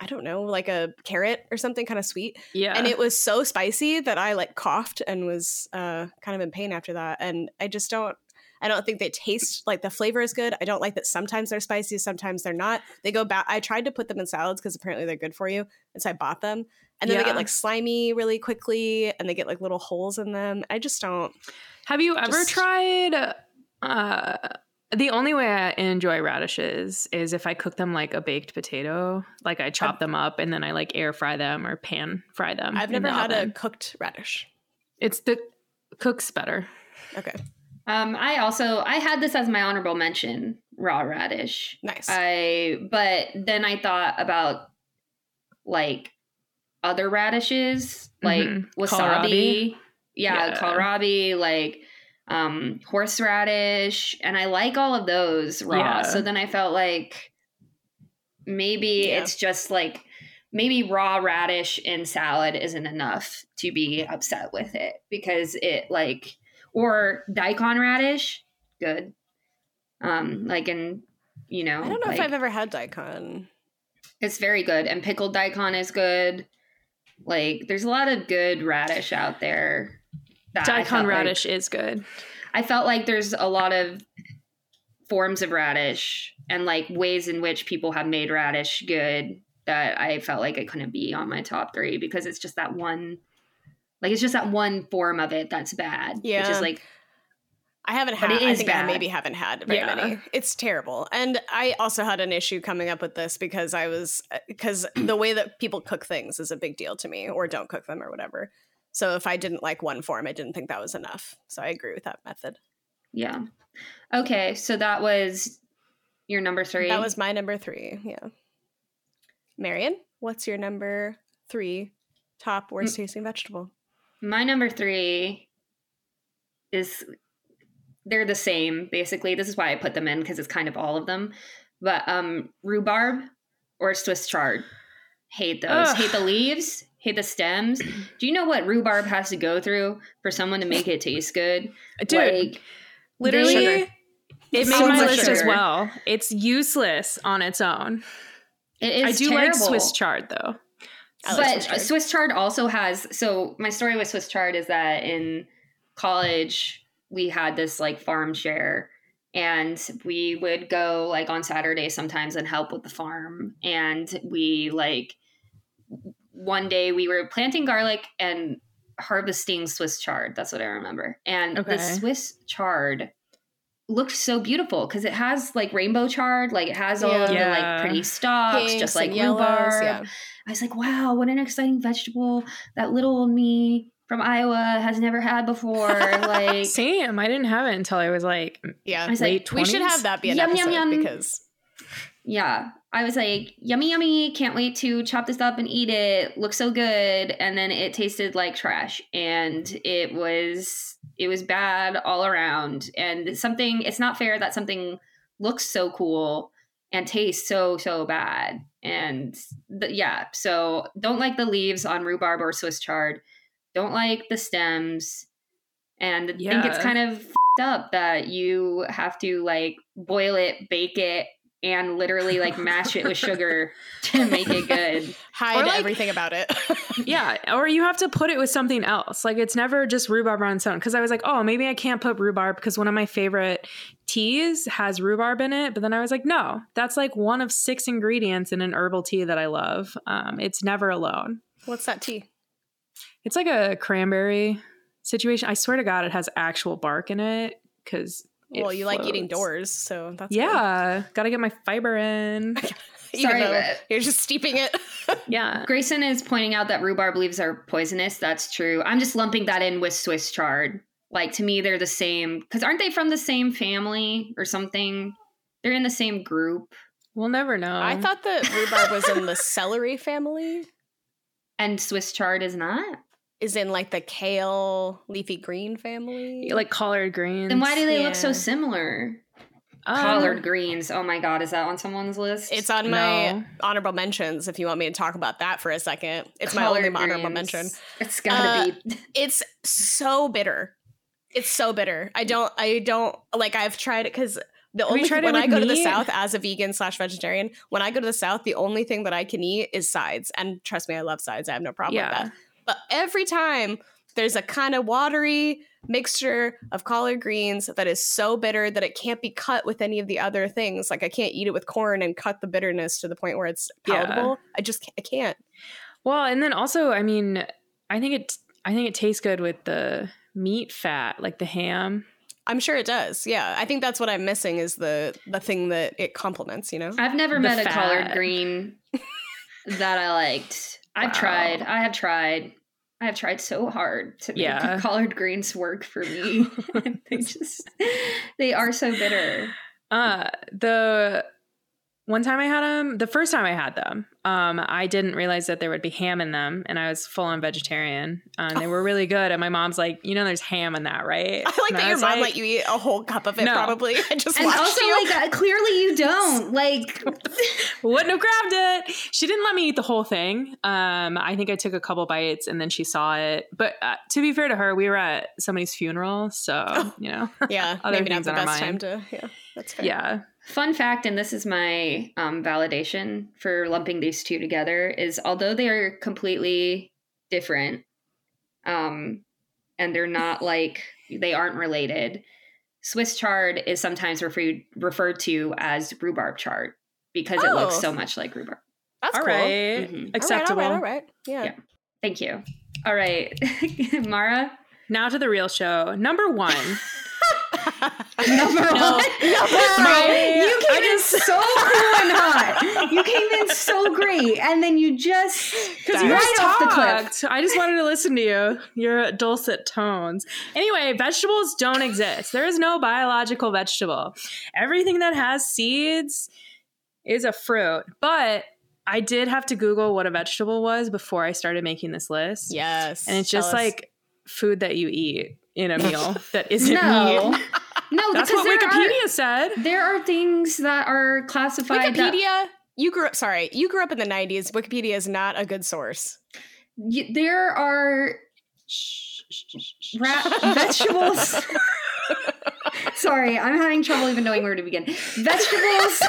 Speaker 1: I don't know, like a carrot or something kind of sweet.
Speaker 4: Yeah,
Speaker 1: and it was so spicy that I like coughed and was uh, kind of in pain after that. And I just don't. I don't think they taste like the flavor is good. I don't like that sometimes they're spicy, sometimes they're not. They go back. I tried to put them in salads because apparently they're good for you, and so I bought them. And then they get like slimy really quickly, and they get like little holes in them. I just don't.
Speaker 4: Have you ever
Speaker 1: Just-
Speaker 4: tried? Uh, the only way I enjoy radishes is if I cook them like a baked potato. Like I chop them up and then I like air fry them or pan fry them.
Speaker 1: I've never
Speaker 4: the
Speaker 1: had
Speaker 4: oven.
Speaker 1: a cooked radish.
Speaker 4: It's the cooks better.
Speaker 1: Okay,
Speaker 3: Um, I also I had this as my honorable mention, raw radish.
Speaker 1: nice.
Speaker 3: I but then I thought about like other radishes, like
Speaker 4: Mhm.
Speaker 3: wasabi.
Speaker 4: Kohlrabi?
Speaker 3: Yeah,
Speaker 4: Yeah.
Speaker 3: kohlrabi, like um horseradish, and I like all of those raw.
Speaker 4: Yeah.
Speaker 3: So then I felt like maybe
Speaker 1: Yeah.
Speaker 3: it's just like maybe raw radish in salad isn't enough to be upset with it because it like or daikon radish, good. Um, like in you know,
Speaker 1: I don't know
Speaker 3: like,
Speaker 1: if I've ever had daikon.
Speaker 3: it's very good, and pickled daikon is good. Like, there's a lot of good radish out there.
Speaker 4: Daikon
Speaker 3: felt like-
Speaker 4: radish is good.
Speaker 3: I felt like there's a lot of forms of radish and like ways in which people have made radish good that I felt like it couldn't be on my top three because it's just that one, like it's just that one form of it that's bad.
Speaker 1: Yeah.
Speaker 3: which is like
Speaker 1: I haven't had.
Speaker 3: it
Speaker 1: I
Speaker 3: is
Speaker 1: think I
Speaker 3: bad.
Speaker 1: maybe haven't had very
Speaker 4: Yeah.
Speaker 1: many. It's terrible, and I also had an issue coming up with this because I was uh, because the way that people cook things is a big deal to me, or don't cook them, or whatever. So if I didn't like one form, I didn't think that was enough. So I agree with that method.
Speaker 3: yeah. Okay, so that was your number three.
Speaker 1: That was my number three. Yeah, Marion, what's your number three top worst mm. tasting vegetable?
Speaker 3: My number three is they're the same basically. This is why I put them in because it's kind of all of them. But um rhubarb or Swiss chard. Hate those.
Speaker 4: Ugh.
Speaker 3: Hate the leaves. Hate the stems. Do you know what rhubarb has to go through for someone to make it taste good?
Speaker 4: Dude,
Speaker 3: like
Speaker 4: literally,
Speaker 3: sugar.
Speaker 4: it made
Speaker 3: So
Speaker 4: my list as well. It's useless on its own.
Speaker 3: it is
Speaker 4: I do like. Swiss chard though.
Speaker 1: I like
Speaker 3: but
Speaker 1: Swiss chard.
Speaker 3: Swiss chard also has. So my story with Swiss chard is that in college we had this like farm share, and we would go like on Saturdays sometimes and help with the farm, and we like one day we were planting garlic and harvesting Swiss chard. That's what I remember, and
Speaker 4: Okay.
Speaker 3: the Swiss chard looked so beautiful because it has like rainbow chard, like it has all of the like pretty stalks,
Speaker 1: Pinks
Speaker 3: just like
Speaker 1: and yellows.
Speaker 3: rhubarb.
Speaker 1: Yeah.
Speaker 3: I was like, wow, what an exciting vegetable that little old me from Iowa has never had before. like,
Speaker 4: Same. I didn't have it until I was like
Speaker 1: Yeah,
Speaker 3: I was like,
Speaker 4: late
Speaker 1: we should have that be an
Speaker 3: Yum,
Speaker 1: episode
Speaker 3: yum, yum.
Speaker 1: because
Speaker 3: yeah, I was like, yummy, yummy. Can't wait to chop this up and eat it. Looks so good. And then it tasted like trash. And it was, it was bad all around. And something, it's not fair that something looks so cool and tastes so, so bad. And the, yeah, so don't like the leaves on rhubarb or Swiss chard. Don't like the stems. And I think it's kind of up that you have to like boil it, bake it, and literally like mash it with sugar to make it good.
Speaker 1: hide
Speaker 4: like-
Speaker 1: everything about it.
Speaker 4: Yeah, or you have to put it with something else. Like it's never just rhubarb on its own. Because I was like, oh, maybe I can't put rhubarb because one of my favorite teas has rhubarb in it, but then I was like, no, that's like one of six ingredients in an herbal tea that I love. Um, it's never alone.
Speaker 1: What's that tea?
Speaker 4: It's like a cranberry situation. I swear to God, it has actual bark in it because.
Speaker 1: Well, you like eating doors, so that's
Speaker 4: yeah. Got to get my fiber in.
Speaker 3: Sorry, but-
Speaker 1: you're just steeping it.
Speaker 4: yeah.
Speaker 3: Grayson is pointing out that rhubarb leaves are poisonous. That's true. I'm just lumping that in with Swiss chard. Like to me, they're the same because aren't they from the same family or something? They're in the same group.
Speaker 4: We'll never know.
Speaker 1: I thought that rhubarb was in the celery family.
Speaker 3: And Swiss chard is not.
Speaker 1: Is in like the kale, leafy green family.
Speaker 4: like collard greens.
Speaker 3: Then why do they look so similar?
Speaker 4: Um,
Speaker 3: Collard greens. Oh my god, is that on someone's list?
Speaker 1: It's on my
Speaker 4: No.
Speaker 1: honorable mentions. If you want me to talk about that for a second, it's my
Speaker 3: Collard
Speaker 1: only honorable mention.
Speaker 3: It's gotta
Speaker 1: Uh,
Speaker 3: be.
Speaker 1: It's so bitter. It's so bitter. I don't. I don't like. I've tried it because the
Speaker 4: you
Speaker 1: only
Speaker 4: tried it
Speaker 1: when I
Speaker 4: with
Speaker 1: go to the south as a vegan slash vegetarian, when I go to the south, the only thing that I can eat is sides. And trust me, I love sides. I have no problem with that. But every time there's a kind of watery mixture of collard greens that is so bitter that it can't be cut with any of the other things. Like I can't eat it with corn and cut the bitterness to the point where it's
Speaker 4: Yeah.
Speaker 1: palatable. I just can't, I can't.
Speaker 4: Well, and then also, I mean, I think it. I think it tastes good with the meat fat, like the ham.
Speaker 1: I'm sure it does. Yeah, I think that's what I'm missing is the the thing that it complements. You know.
Speaker 3: I've never
Speaker 4: the
Speaker 3: met a collard green that I liked. I've
Speaker 4: Wow.
Speaker 3: tried. I have tried. I have tried so hard to make
Speaker 4: Yeah.
Speaker 3: collard greens work for me. they just they are so bitter.
Speaker 4: Uh, the one time I had them, the first time I had them, um, I didn't realize that there would be ham in them, and I was full on vegetarian. Um, they were really good, and my mom's like, "You know, there's ham in that, right?"
Speaker 1: I feel like
Speaker 4: And
Speaker 1: that
Speaker 4: I
Speaker 1: your mom
Speaker 4: like,
Speaker 1: let you eat a whole cup of it.
Speaker 4: No.
Speaker 1: Probably. I just
Speaker 3: And also
Speaker 1: you.
Speaker 3: like uh, clearly you don't. Like
Speaker 4: wouldn't have grabbed it. She didn't let me eat the whole thing. Um, I think I took a couple bites and then she saw it. But uh, to be fair to her, we were at somebody's funeral, so you know,
Speaker 1: yeah,
Speaker 4: other
Speaker 1: maybe not the best time to. Yeah, that's fair.
Speaker 4: yeah,
Speaker 3: Fun fact, and this is my um, validation for lumping these two together, is although they are completely different, um, and they're not like they aren't related. Swiss chard is sometimes referred referred to as rhubarb chard because it looks
Speaker 1: Oh.
Speaker 3: so much like rhubarb.
Speaker 1: that's
Speaker 4: all
Speaker 1: cool.
Speaker 4: right,
Speaker 3: Mhm.
Speaker 4: Acceptable.
Speaker 1: All right, all right, all right. Yeah.
Speaker 3: Yeah. Thank you. All right, Mara.
Speaker 4: Now to the real show. Number one.
Speaker 3: Number
Speaker 4: No.
Speaker 3: one.
Speaker 4: My-
Speaker 3: you came
Speaker 4: I
Speaker 3: in so cool and hot. You came in so great, and then you just
Speaker 4: Because you
Speaker 3: right off the cliff.
Speaker 4: talked. I just wanted to listen to you. Your dulcet tones. Anyway, vegetables don't exist. There is no biological vegetable. Everything that has seeds is a fruit. But I did have to Google what a vegetable was before I started making this list.
Speaker 1: Yes.
Speaker 4: And it's just like food that you eat in a meal that isn't
Speaker 3: No,
Speaker 4: meat.
Speaker 3: no,
Speaker 4: That's
Speaker 3: because
Speaker 4: what Wikipedia
Speaker 3: are
Speaker 4: said.
Speaker 3: there are things that are classified. that-
Speaker 1: Wikipedia. You grew up. Sorry, you grew up in the '90s. Wikipedia is not a good source.
Speaker 3: y- there are ra- vegetables. Sorry, I'm having trouble even knowing where to begin. Vegetables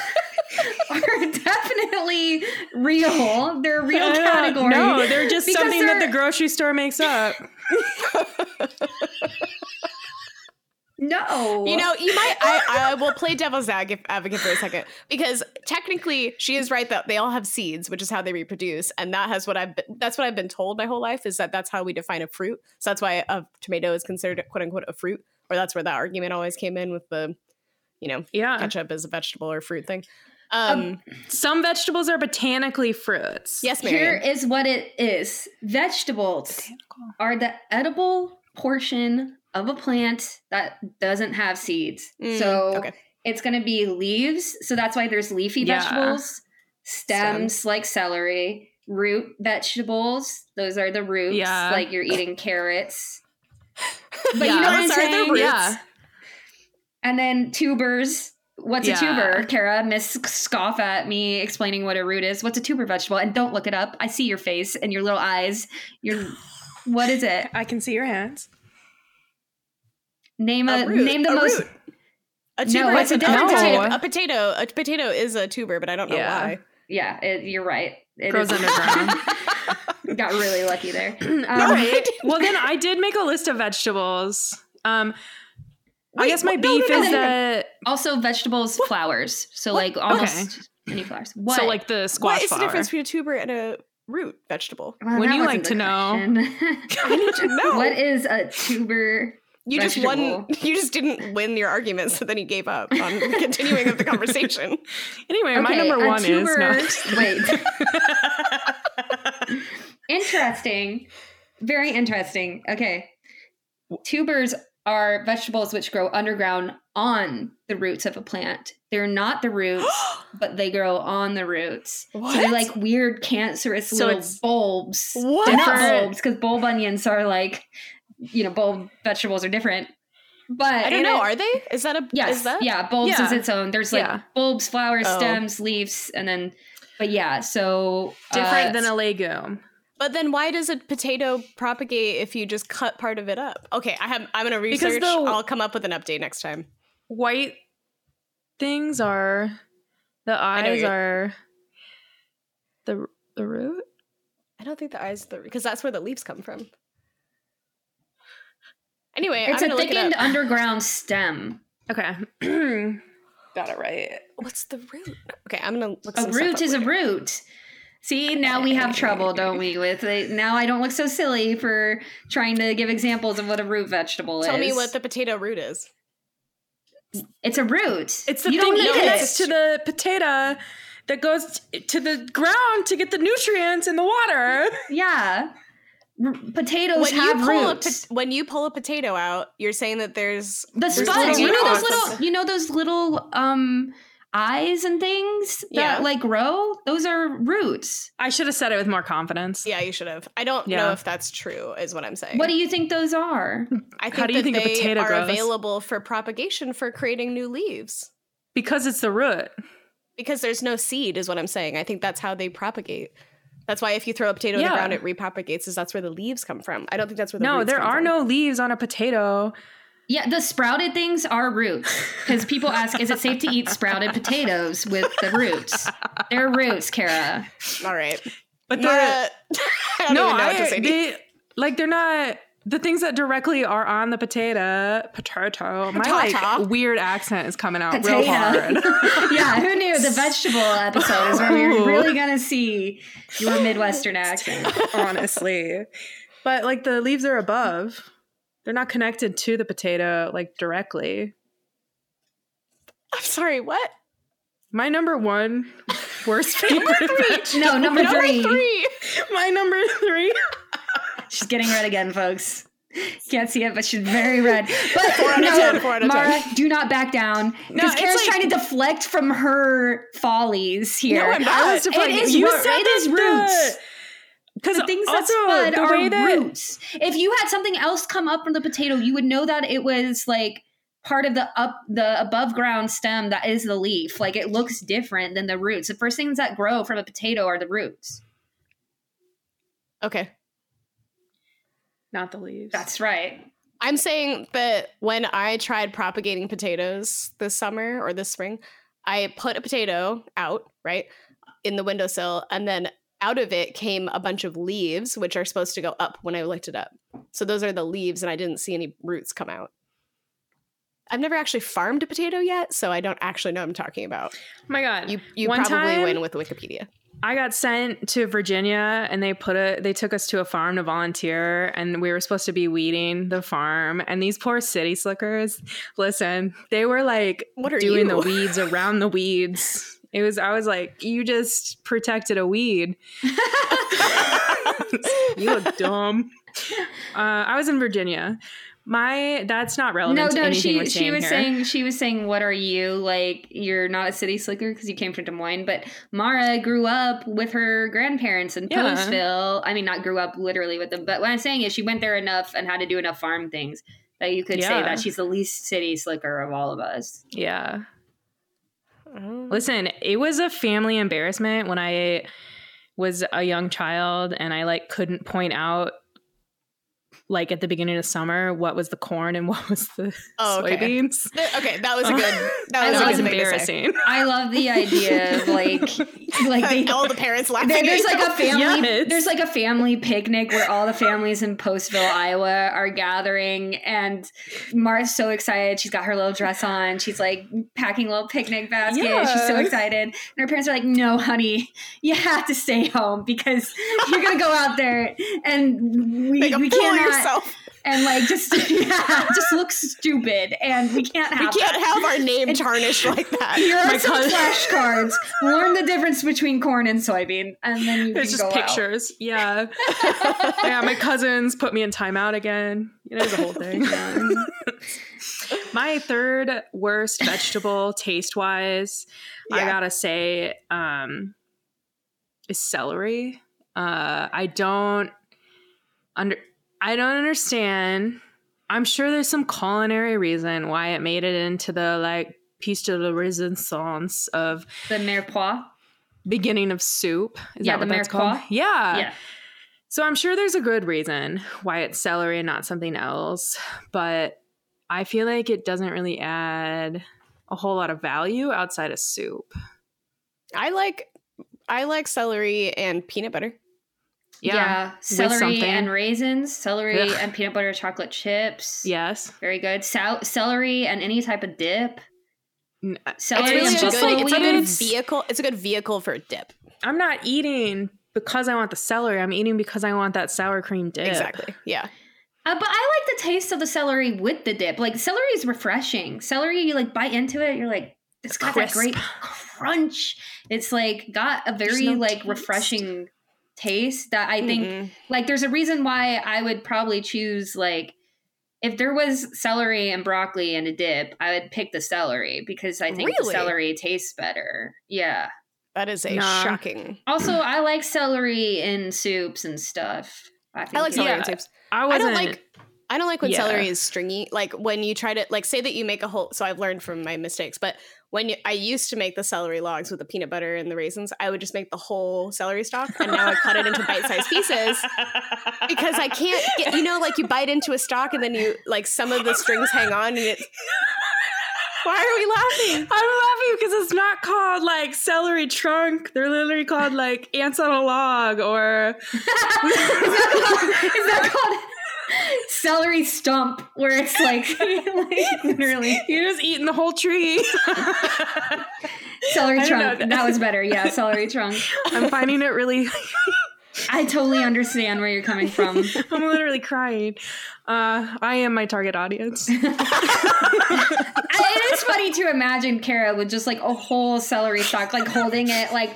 Speaker 3: are definitely real. They're a real
Speaker 4: I
Speaker 3: category.
Speaker 4: No, they're just something that
Speaker 3: they're-
Speaker 4: the grocery store makes up.
Speaker 3: No,
Speaker 1: You know, you might. I, I will play devil's advocate for a second because technically, she is right that they all have seeds, which is how they reproduce, and that has what I've. Been, that's what I've been told my whole life is that that's how we define a fruit. So that's why a tomato is considered quote unquote a fruit, or that's where that argument always came in with the, you know,
Speaker 4: Yeah.
Speaker 1: ketchup is a vegetable or fruit thing. Um,
Speaker 4: Some vegetables are botanically fruits.
Speaker 1: yes,
Speaker 3: Here
Speaker 1: Mary.
Speaker 3: is what it is. Vegetables are the edible portion of a plant that doesn't have seeds.
Speaker 1: Mm,
Speaker 3: so
Speaker 1: okay.
Speaker 3: it's going to be leaves. So that's why there's leafy
Speaker 4: Yeah.
Speaker 3: vegetables, stems, like celery, root vegetables. Those are the roots,
Speaker 4: Yeah.
Speaker 3: like you're eating carrots. But
Speaker 4: Yeah.
Speaker 3: you know what I'm
Speaker 1: Those are the
Speaker 3: saying?
Speaker 1: roots.
Speaker 4: Yeah.
Speaker 3: And then tubers. What's
Speaker 4: Yeah.
Speaker 3: a tuber? Kara, miss scoff at me explaining what a root is. What's a tuber vegetable? And don't look it up. I see your face and your little eyes. Your what is it?
Speaker 4: I can see your hands.
Speaker 3: Name a,
Speaker 1: A root,
Speaker 3: name the
Speaker 1: a
Speaker 3: most
Speaker 1: root. A tuber
Speaker 3: it's
Speaker 1: is
Speaker 3: a
Speaker 1: a,
Speaker 3: different
Speaker 1: potato.
Speaker 4: type.
Speaker 1: A potato. A potato is a tuber, but I don't know
Speaker 4: Yeah.
Speaker 1: why.
Speaker 3: Yeah, it, you're right. It
Speaker 4: Grows
Speaker 3: is-
Speaker 4: underground.
Speaker 3: Got really lucky there.
Speaker 4: All
Speaker 3: Um,
Speaker 4: right. Well, then I did make a list of vegetables. Um, I guess my
Speaker 1: what-
Speaker 4: beef
Speaker 1: no, no,
Speaker 4: is
Speaker 1: no.
Speaker 4: that
Speaker 3: Also, vegetables, flowers. So like almost any flowers. What?
Speaker 4: so like the squash
Speaker 1: What is the
Speaker 4: flower.
Speaker 1: difference between a tuber and a root vegetable?
Speaker 3: Well,
Speaker 4: Would you like to know?
Speaker 1: I need to know.
Speaker 3: what is a tuber?
Speaker 1: you just won. You just didn't win your argument, so then you gave up on continuing of the conversation.
Speaker 4: Anyway, my number one
Speaker 3: tuber-
Speaker 4: is no.
Speaker 3: Wait. interesting. Very interesting. Okay. Tubers are vegetables which grow underground on the roots of a plant. They're not the roots, but they grow on the roots. So they're like weird cancerous
Speaker 4: So
Speaker 3: little bulbs.
Speaker 1: What?
Speaker 3: They're not
Speaker 4: Different-
Speaker 3: bulbs because bulb onions are like, you know, bulb vegetables are different. But
Speaker 1: I don't know.
Speaker 3: a-
Speaker 1: Are they? Is that a?
Speaker 3: Yes.
Speaker 1: Is that?
Speaker 3: Yeah, bulbs
Speaker 4: Yeah.
Speaker 3: is its own. There's like
Speaker 4: Yeah.
Speaker 3: bulbs, flowers,
Speaker 1: Oh.
Speaker 3: stems, leaves, and then but yeah, so
Speaker 4: different
Speaker 3: uh,
Speaker 4: than a legume.
Speaker 1: But then why does a potato propagate if you just cut part of it up? Okay, I have. I'm gonna
Speaker 4: Because
Speaker 1: research.
Speaker 4: the-
Speaker 1: I'll come up with an update next time.
Speaker 4: White things are the eyes are the the root.
Speaker 1: I don't think the eyes the because that's where the leaves come from. Anyway,
Speaker 3: it's
Speaker 1: I'm
Speaker 3: a
Speaker 1: gonna it
Speaker 3: thickened underground stem.
Speaker 4: Okay, got it right.
Speaker 1: What's the root? Okay, I'm gonna look.
Speaker 3: A
Speaker 1: some stuff
Speaker 3: root
Speaker 1: up
Speaker 3: is a root. See, now we have trouble, don't we? With it. now, I don't look so silly for trying to give examples of what a root vegetable
Speaker 1: Tell
Speaker 3: is.
Speaker 1: Tell me what the potato root is.
Speaker 3: It's a root.
Speaker 4: It's the
Speaker 3: you
Speaker 4: thing
Speaker 3: don't
Speaker 4: that connects to the potato that goes t- to the ground to get the nutrients in the water.
Speaker 3: Yeah, R- potatoes
Speaker 1: When
Speaker 3: have roots.
Speaker 1: po- when you pull a potato out, you're saying that there's
Speaker 3: the
Speaker 1: there's
Speaker 3: spuds, you know those little, you know those little um eyes and things that
Speaker 1: Yeah.
Speaker 3: like grow. Those are roots.
Speaker 4: I should have said it with more confidence.
Speaker 1: Yeah, you should have. I don't know if that's true. Is what I'm saying.
Speaker 3: What do you think those are?
Speaker 1: I think
Speaker 4: How do you
Speaker 1: that
Speaker 4: think a potato
Speaker 1: are
Speaker 4: grows?
Speaker 1: available for propagation for creating new leaves
Speaker 4: Because it's the root.
Speaker 1: because there's no seed. Is what I'm saying. I think that's how they propagate. That's why if you throw a potato in the ground, it repropagates. Is that's where the leaves come from. I don't think that's where the
Speaker 4: No,
Speaker 1: roots
Speaker 4: there
Speaker 1: come
Speaker 4: are
Speaker 1: from.
Speaker 4: no leaves on a potato.
Speaker 3: Yeah, the sprouted things are roots. Because people ask, is it safe to eat sprouted potatoes with the roots? They're roots, Kara.
Speaker 1: All right,
Speaker 4: But they're
Speaker 1: I don't
Speaker 4: no,
Speaker 1: even know what to
Speaker 4: I,
Speaker 1: say. to you.
Speaker 4: they like they're not the things that directly are on the potato. Potato. My like weird accent is coming out
Speaker 3: Potato.
Speaker 4: real hard.
Speaker 3: yeah, who knew? The vegetable episode is where we're really going to see your Midwestern accent.
Speaker 4: honestly. But like the leaves are above. They're not connected to the potato like directly.
Speaker 1: I'm sorry. What?
Speaker 4: My number one worst favorite.
Speaker 3: No, number,
Speaker 1: Number
Speaker 3: three.
Speaker 1: three.
Speaker 4: My number three.
Speaker 3: She's getting red again, folks. Can't see it, but she's very red. But
Speaker 1: Four out of
Speaker 3: no,
Speaker 1: 10, four out of
Speaker 3: Mara,
Speaker 1: 10.
Speaker 3: do not back down because
Speaker 4: it's
Speaker 3: Kara's
Speaker 4: like-
Speaker 3: trying to deflect from her follies here.
Speaker 1: No, I'm not.
Speaker 4: I was
Speaker 3: It
Speaker 4: deflecting.
Speaker 3: is
Speaker 4: You
Speaker 3: ro-
Speaker 4: said
Speaker 3: it is
Speaker 4: that
Speaker 3: roots.
Speaker 4: Because
Speaker 3: the things that
Speaker 4: also
Speaker 3: spud
Speaker 4: the
Speaker 3: are
Speaker 4: way that
Speaker 3: roots. If you had something else come up from the potato, you would know that it was like part of the up the above ground stem that is the leaf. Like it looks different than the roots. The first things that grow from a potato are the roots.
Speaker 1: Okay.
Speaker 4: not the leaves.
Speaker 3: That's right.
Speaker 1: I'm saying that when I tried propagating potatoes this summer or this spring, I put a potato out, right, in the windowsill, and then out of it came a bunch of leaves, which are supposed to go up when I looked it up. So those are the leaves, and I didn't see any roots come out. I've never actually farmed a potato yet, so I don't actually know what I'm talking about.
Speaker 4: oh my god.
Speaker 1: You you
Speaker 4: One
Speaker 1: probably
Speaker 4: time-
Speaker 1: win with Wikipedia.
Speaker 4: I got sent to Virginia and they put a they took us to a farm to volunteer and we were supposed to be weeding the farm and these poor city slickers, listen, they were like
Speaker 1: What are
Speaker 4: doing
Speaker 1: you?
Speaker 4: the weeds around the weeds. It was I was like, you just protected a weed. you look dumb. Uh, I was in Virginia. My that's not relevant
Speaker 3: No,
Speaker 4: to
Speaker 3: no,
Speaker 4: anything
Speaker 3: she she was
Speaker 4: here.
Speaker 3: saying she was saying, "What are you like? You're not a city slicker because you came from Des Moines." But Mara grew up with her grandparents in
Speaker 4: Yeah.
Speaker 3: Postville. I mean, not grew up literally with them, but what I'm saying is she went there enough and had to do enough farm things that you could say that she's the least city slicker of all of us.
Speaker 4: yeah.
Speaker 1: Oh.
Speaker 4: Listen, it was a family embarrassment when I was a young child and I like couldn't point out like at the beginning of summer what was the corn and what was the
Speaker 1: Oh, okay.
Speaker 4: soybeans.
Speaker 1: Okay, that was a good. That was,
Speaker 3: love
Speaker 1: a
Speaker 4: was
Speaker 1: good thing
Speaker 4: embarrassing.
Speaker 3: I love the idea of like like they
Speaker 1: all the parents laughing.
Speaker 3: There's like a family
Speaker 4: Yes.
Speaker 3: there's like a family picnic where all the families in Postville, Iowa are gathering and Mara's so excited. She's got her little dress on. She's like packing a little picnic basket. She's so excited. And her parents are like, "No, honey, you have to stay home because you're going to go out there and we,
Speaker 1: Make a
Speaker 3: we
Speaker 1: fool of
Speaker 3: cannot
Speaker 1: yourself.
Speaker 3: and like just yeah, just look stupid and we can't
Speaker 1: We
Speaker 3: have
Speaker 1: can't
Speaker 3: that.
Speaker 1: have our name tarnished like that.
Speaker 3: Here are
Speaker 4: My
Speaker 3: some
Speaker 4: cousin-
Speaker 3: flashcards. Learn the difference between corn and soybean, and then you
Speaker 4: It's
Speaker 3: can
Speaker 4: just
Speaker 3: go out.
Speaker 4: pictures. Yeah. yeah, my cousins put me in timeout again. You know, it was a whole thing. my third worst vegetable taste wise, I gotta say, um, is celery. Uh, I don't under I don't understand. I'm sure there's some culinary reason why it made it into the like piece de la resistance of
Speaker 3: The mirepoix.
Speaker 4: beginning of soup. Is
Speaker 3: Yeah,
Speaker 4: that what
Speaker 3: the
Speaker 4: that's called?
Speaker 3: mirepoix.
Speaker 4: Yeah.
Speaker 3: yeah.
Speaker 4: So I'm sure there's a good reason why it's celery and not something else, but I feel like it doesn't really add a whole lot of value outside of soup.
Speaker 1: I like I like celery and peanut butter.
Speaker 3: Yeah.
Speaker 4: with
Speaker 3: Celery and raisins, celery
Speaker 4: Ugh.
Speaker 3: and peanut butter chocolate chips.
Speaker 4: Yes.
Speaker 3: Very good. Sal- celery and any type of dip.
Speaker 4: N-
Speaker 3: Celery
Speaker 1: It's, really
Speaker 3: and
Speaker 1: a
Speaker 3: buffalo
Speaker 1: good, it's a good vehicle. It's a good vehicle for a dip.
Speaker 4: I'm not eating because I want the celery. I'm eating because I want that sour cream dip.
Speaker 1: Exactly. Yeah.
Speaker 3: Uh, but I like the taste of the celery with the dip. Like celery is refreshing. Celery, you like bite into it, you're like, it's got
Speaker 4: Crisp.
Speaker 3: that great crunch. It's like got a very
Speaker 4: no
Speaker 3: like
Speaker 4: taste.
Speaker 3: refreshing taste that I think
Speaker 1: Mm-mm.
Speaker 3: like there's a reason why I would probably choose like if there was celery and broccoli and a dip, I would pick the celery because I think the celery tastes better. Yeah.
Speaker 1: that is a
Speaker 4: Nah.
Speaker 1: shocking.
Speaker 3: Also, I like celery in soups and stuff. I, think
Speaker 1: I like celery
Speaker 4: Yeah.
Speaker 1: and soups.
Speaker 4: I
Speaker 1: I don't like I don't like when
Speaker 4: Yeah.
Speaker 1: celery is stringy. Like when you try to like say that you make a whole so I've learned from my mistakes, but when you, I used to make the celery logs with the peanut butter and the raisins, I would just make the whole celery stalk and now I cut it into bite-sized pieces because I can't get you know like you bite into a stalk and then you like some of the strings hang on and it Why are we laughing?
Speaker 4: I'm laughing because it's not called like celery trunk. They're literally called like ants on a log or
Speaker 3: is, that called, is that called celery stump where it's like, like literally
Speaker 4: you're just eating the whole tree.
Speaker 3: celery trunk
Speaker 4: know.
Speaker 3: that was better yeah celery trunk
Speaker 4: I'm finding it really.
Speaker 3: i totally understand where you're coming from
Speaker 4: I'm literally crying. Uh, I am my target audience.
Speaker 3: it is funny to imagine Kara with just like a whole celery stalk like holding it like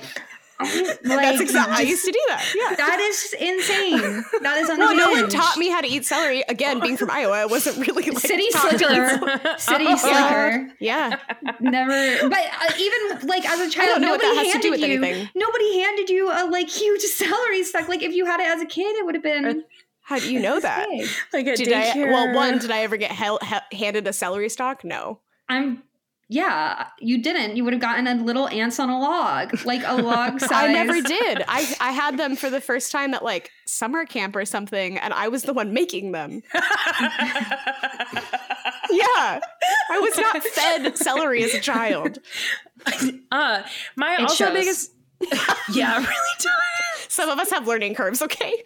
Speaker 3: like
Speaker 1: That's exactly I used to do that. Yeah.
Speaker 3: that is insane that is
Speaker 1: Well, no one taught me how to eat celery. Again, being from Iowa, I wasn't really like
Speaker 3: city slicker city
Speaker 4: Oh.
Speaker 3: slicker
Speaker 1: Yeah.
Speaker 3: Never, but uh, even like as a child,
Speaker 1: don't know what
Speaker 3: nobody
Speaker 1: that has to
Speaker 3: handed
Speaker 1: do with
Speaker 3: you.
Speaker 1: anything.
Speaker 3: Nobody handed you a like huge celery stalk. Like if you had it as a kid, it would have been
Speaker 1: How do you know that?
Speaker 3: big.
Speaker 4: like at
Speaker 1: Did I? Well, one, did I ever get hel- he- handed a celery stalk? No.
Speaker 3: I'm. Yeah, you didn't. You would have gotten a little ants on a log, like a log size.
Speaker 1: I never did. I I had them for the first time at like summer camp or something, and I was the one making them. Yeah, I was not fed celery as a child.
Speaker 4: uh, my
Speaker 3: It
Speaker 4: also
Speaker 3: shows.
Speaker 4: biggest. yeah, it really does.
Speaker 1: Some of us have learning curves. Okay,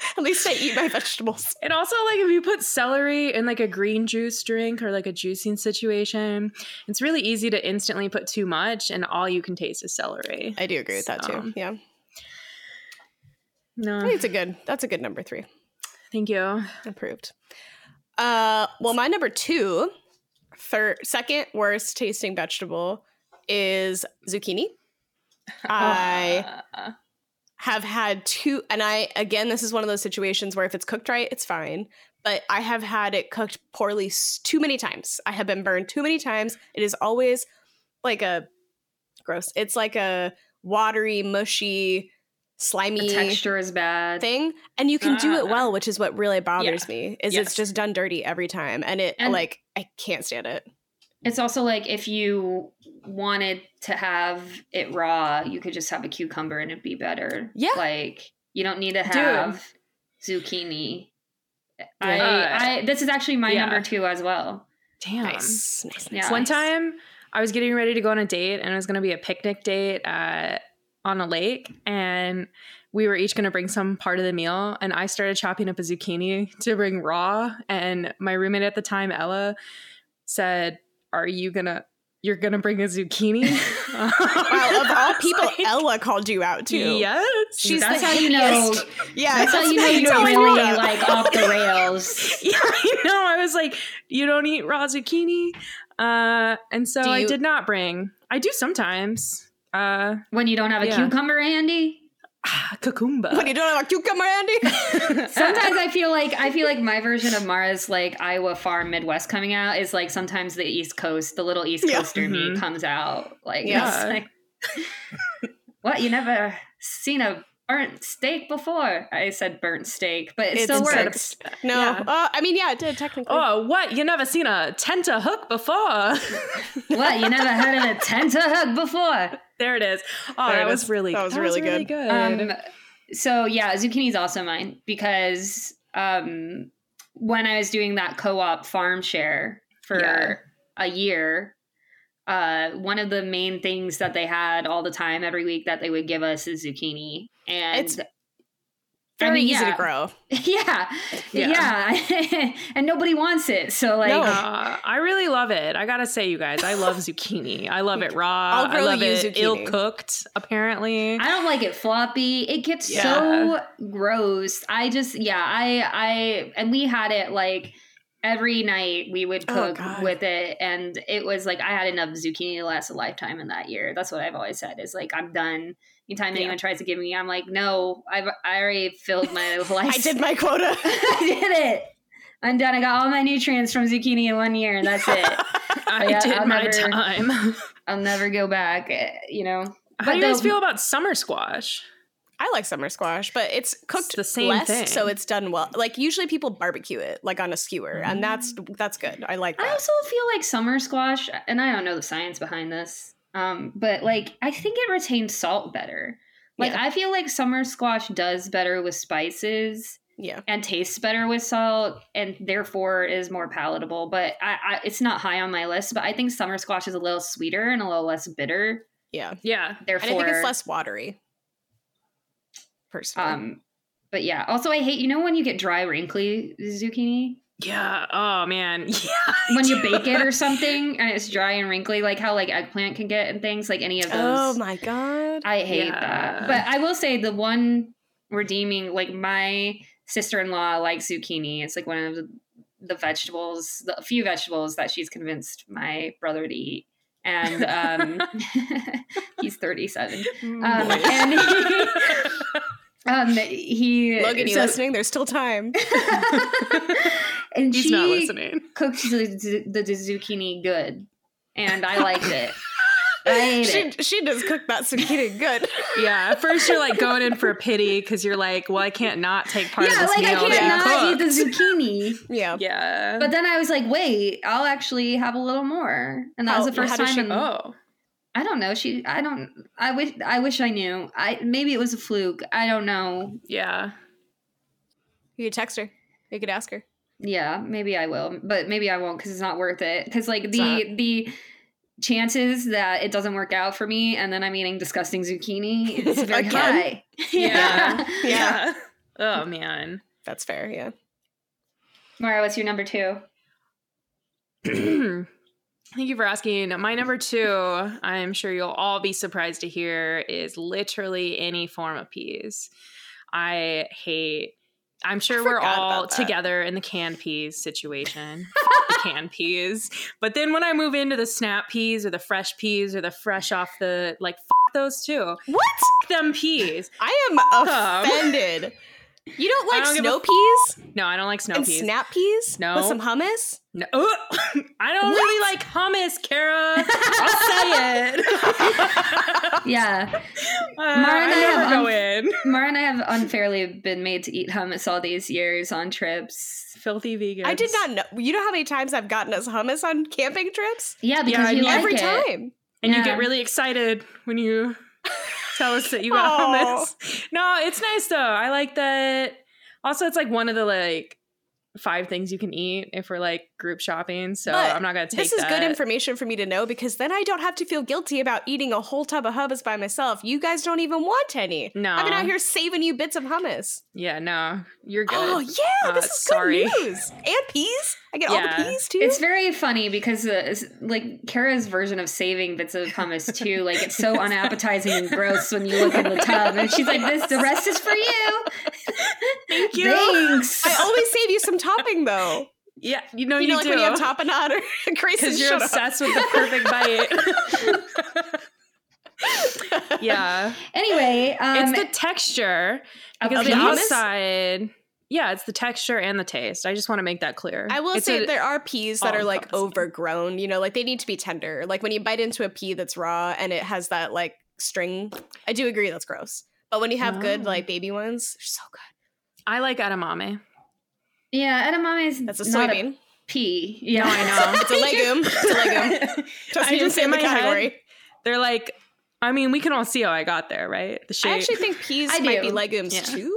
Speaker 1: at least I eat my vegetables.
Speaker 4: And also, like, if you put celery in like a green juice drink or like a juicing situation, it's really easy to instantly put too much, and all you can taste is celery.
Speaker 1: I do agree with that too. Yeah,
Speaker 4: No,
Speaker 1: it's a good. That's a good number three.
Speaker 4: thank you.
Speaker 1: Approved. Uh, well, my number two, third, second worst tasting vegetable is zucchini. I
Speaker 4: Uh,
Speaker 1: have had two, and I again, this is one of those situations where if it's cooked right, it's fine. But I have had it cooked poorly too many times. I have been burned too many times. It is always like a gross. It's like a watery, mushy,
Speaker 3: The
Speaker 1: slimy
Speaker 3: texture is bad.
Speaker 1: thing and you can do it
Speaker 4: Uh,
Speaker 1: well which is what really bothers me is
Speaker 4: Yes.
Speaker 1: it's just done dirty every time and it
Speaker 3: And-
Speaker 1: like i can't stand it
Speaker 3: It's also like if you wanted to have it raw, you could just have a cucumber and it'd be better.
Speaker 1: Yeah.
Speaker 3: Like you don't need to have zucchini I,
Speaker 4: Yeah.
Speaker 3: I this is actually my
Speaker 4: Yeah.
Speaker 3: number two as well.
Speaker 4: Damn.
Speaker 1: Nice, nice, nice.
Speaker 3: Yeah.
Speaker 4: One time I was getting ready to go on a date and it was going to be a picnic date at, on a lake and we were each going to bring some part of the meal and I started chopping up a zucchini to bring raw and my roommate at the time Ella said, "Are you going to you're going to bring a zucchini?"
Speaker 1: Wow, of all people,
Speaker 4: Like,
Speaker 1: Ella called you out too.
Speaker 4: Yes.
Speaker 1: She's
Speaker 3: That's
Speaker 1: the
Speaker 3: how you know.
Speaker 1: Yeah,
Speaker 3: That's how you know you're really like off the rails.
Speaker 4: yeah, you know. I was like, you don't eat raw zucchini. Uh, and so
Speaker 1: Do
Speaker 4: I did not bring. I do sometimes. Uh,
Speaker 3: When you don't have a
Speaker 4: Yeah.
Speaker 3: cucumber handy.
Speaker 4: cucumba.
Speaker 1: When you don't have a cucumber, Andy.
Speaker 3: Sometimes I feel like I feel like my version of Mara's like Iowa Farm Midwest coming out is like sometimes the East Coast, the little East
Speaker 1: Yeah.
Speaker 3: Coaster me
Speaker 4: Mhm.
Speaker 3: comes out. Like,
Speaker 1: Yeah.
Speaker 3: it's like, what? You never seen a burnt steak before? I said burnt steak, but it
Speaker 1: It's
Speaker 3: still
Speaker 1: instead
Speaker 3: works.
Speaker 1: No,
Speaker 4: Yeah.
Speaker 1: uh, I mean, yeah, it did technically.
Speaker 4: Oh, what? You never seen a tenta hook before?
Speaker 3: what? You never heard of a tenta hook before?
Speaker 4: there it is. Oh,
Speaker 1: There
Speaker 4: that was really
Speaker 1: That was really good.
Speaker 4: good.
Speaker 3: Um, so yeah, zucchini is also mine because um, when I was doing that co-op farm share for
Speaker 4: Yeah.
Speaker 3: a year, uh, one of the main things that they had all the time every week that they would give us is zucchini, and
Speaker 1: It's Very easy
Speaker 3: yeah.
Speaker 1: to grow.
Speaker 3: yeah,
Speaker 4: Yeah.
Speaker 3: yeah, and nobody wants it. So like,
Speaker 1: No.
Speaker 4: Uh, I really love it. I gotta say, you guys, I love zucchini. I love it raw.
Speaker 1: I'll
Speaker 4: I love
Speaker 1: you
Speaker 4: it
Speaker 1: zucchini.
Speaker 4: ill cooked. Apparently,
Speaker 3: I don't like it floppy. It gets
Speaker 4: Yeah.
Speaker 3: so gross. I just yeah, I I and we had it like every night we would
Speaker 1: Oh,
Speaker 3: cook
Speaker 1: God.
Speaker 3: with it and it was like I had enough zucchini to last a lifetime in that year. That's what I've always said is like I'm done. Anytime
Speaker 1: Yeah.
Speaker 3: anyone tries to give me, I'm like, no, I've I already filled my life.
Speaker 1: I did my quota.
Speaker 3: I did it. I'm done. I got all my nutrients from zucchini in one year and that's it.
Speaker 4: I
Speaker 3: Yeah,
Speaker 4: did
Speaker 3: I'll
Speaker 4: my
Speaker 3: never-
Speaker 4: time.
Speaker 3: I'll never go back. eh, You know.
Speaker 4: How
Speaker 3: But
Speaker 4: do you guys feel about summer squash?
Speaker 1: I like summer squash, but it's cooked
Speaker 4: the same
Speaker 1: less,
Speaker 4: thing.
Speaker 1: so it's done well. Like usually people barbecue it, like on a skewer, and that's that's good. I like
Speaker 3: I also feel like summer squash, and I don't know the science behind this, um, but like I think it retains salt better. Like
Speaker 1: Yeah.
Speaker 3: I feel like summer squash does better with spices
Speaker 1: yeah,
Speaker 3: and tastes better with salt, and therefore is more palatable. But I, I it's not high on my list. But I think summer squash is a little sweeter and a little less bitter.
Speaker 1: yeah.
Speaker 4: Yeah,
Speaker 1: And
Speaker 3: Therefore,
Speaker 1: I think it's less watery. Personally,
Speaker 3: Um, but yeah. Also, I hate you know when you get dry wrinkly zucchini
Speaker 4: yeah. Oh man, yeah.
Speaker 3: when you bake it or something and it's dry and wrinkly, like how like eggplant can get and things like any of those.
Speaker 1: oh my god,
Speaker 3: I hate
Speaker 4: Yeah.
Speaker 3: that. But I will say the one redeeming, like my sister in law likes zucchini. It's like one of the, the vegetables, the few vegetables that she's convinced my brother to eat. And um, he's 37. Um, and he, um, he
Speaker 1: Logan, you
Speaker 3: so-
Speaker 1: listening? There's still time.
Speaker 3: And
Speaker 4: He's
Speaker 3: she
Speaker 4: not listening.
Speaker 3: cooked the, the, the zucchini good. And I liked it. I
Speaker 1: she
Speaker 3: it.
Speaker 1: she does cook that zucchini good.
Speaker 4: Yeah, at first you're like going in for a pity because you're like, well, I can't not take part of
Speaker 3: Yeah,
Speaker 4: this
Speaker 3: like I can't not
Speaker 4: you
Speaker 3: eat the zucchini.
Speaker 1: Yeah.
Speaker 4: Yeah.
Speaker 3: But then I was like, wait, I'll actually have a little more. And that was the first
Speaker 1: how
Speaker 3: time.
Speaker 1: she-
Speaker 3: in-
Speaker 4: oh,
Speaker 3: I don't know. She, I don't, I wish, I wish I knew. I, maybe it was a fluke. I don't know.
Speaker 4: yeah.
Speaker 1: You could text her. You could ask her.
Speaker 3: Yeah, maybe I will, but maybe I won't because it's not worth it. Because like
Speaker 1: It's
Speaker 3: the, the chances that it doesn't work out for me and then I'm eating disgusting zucchini is very
Speaker 1: Again?
Speaker 3: high.
Speaker 4: Yeah.
Speaker 1: Yeah.
Speaker 4: Oh man.
Speaker 1: That's fair. Yeah.
Speaker 3: Mara, what's your number two?
Speaker 4: Thank you for asking. My number two, I'm sure you'll all be surprised to hear, is literally any form of peas. I hate. I'm sure we're all together in the canned peas situation. canned peas. But then when I move into the snap peas or the fresh peas or the fresh off the like f- those too.
Speaker 1: What?
Speaker 4: F- them peas.
Speaker 1: I am offended. You don't like
Speaker 4: don't
Speaker 1: snow
Speaker 4: a-
Speaker 1: peas
Speaker 4: No, I don't like snow
Speaker 1: and
Speaker 4: peas.
Speaker 1: snap peas?
Speaker 4: No.
Speaker 1: With some hummus?
Speaker 4: No, Ugh. I don't
Speaker 1: What?
Speaker 4: really like hummus, Kara. I'll say it.
Speaker 3: Yeah.
Speaker 4: Uh,
Speaker 3: Mara and
Speaker 4: I
Speaker 3: I have
Speaker 4: go
Speaker 3: un-
Speaker 4: in.
Speaker 3: Mara and I have unfairly been made to eat hummus all these years on trips.
Speaker 4: Filthy vegan.
Speaker 1: I did not know. You know how many times I've gotten us hummus on camping trips?
Speaker 3: Yeah, because
Speaker 4: I
Speaker 3: you like
Speaker 1: Every
Speaker 3: it.
Speaker 1: time.
Speaker 4: And you get really excited when you tell us that you got
Speaker 1: Aw.
Speaker 4: hummus. No, it's nice though. I like that. Also, it's like one of the like five things you can eat if we're like group shopping. So
Speaker 1: But
Speaker 4: I'm not gonna take
Speaker 1: This is good information for me to know because then I don't have to feel guilty about eating a whole tub of hummus by myself. You guys don't even want any.
Speaker 4: No.
Speaker 1: I've been out here saving you bits of hummus.
Speaker 4: Yeah, no, you're good.
Speaker 1: Oh yeah,
Speaker 4: Uh,
Speaker 1: this is
Speaker 4: sorry.
Speaker 1: good news. And peas. I get all the peas too.
Speaker 3: It's very funny because uh, like Kara's version of saving bits of hummus too. Like it's so unappetizing and gross when you look in the tub, and she's like, "This, the rest is for you."
Speaker 4: Thank you.
Speaker 3: Thanks.
Speaker 1: I always save you some topping though.
Speaker 4: Yeah, you know
Speaker 1: you
Speaker 4: you,
Speaker 1: like
Speaker 4: do.
Speaker 1: when you have tapenade or Grayson.
Speaker 4: because you're
Speaker 1: shut up.
Speaker 4: obsessed with the perfect bite. yeah,
Speaker 3: anyway, um,
Speaker 4: it's the texture because
Speaker 3: of
Speaker 4: the
Speaker 3: the
Speaker 4: outside. Yeah, it's the texture and the taste. I just want to make that clear.
Speaker 1: I will
Speaker 4: It's
Speaker 1: say
Speaker 4: a-
Speaker 1: there are peas that are like overgrown. You know, like they need to be tender. Like when you bite into a pea that's raw and it has that like string. I do agree that's gross. But when you have good
Speaker 4: Oh.
Speaker 1: like baby ones, they're so good.
Speaker 4: I like edamame.
Speaker 3: Yeah, edamame is
Speaker 1: That's a
Speaker 3: not
Speaker 1: soybean.
Speaker 3: pea. Yeah,
Speaker 4: No, I know.
Speaker 1: it's a legume. It's a legume. Trust
Speaker 4: I
Speaker 1: me,
Speaker 4: just
Speaker 1: say in
Speaker 4: in
Speaker 1: the
Speaker 4: my head-
Speaker 1: category.
Speaker 4: They're like, I mean, we can all see how I got there, right? The shape.
Speaker 1: I actually think peas
Speaker 3: I
Speaker 1: might
Speaker 3: do.
Speaker 1: be legumes
Speaker 4: Yeah.
Speaker 1: too.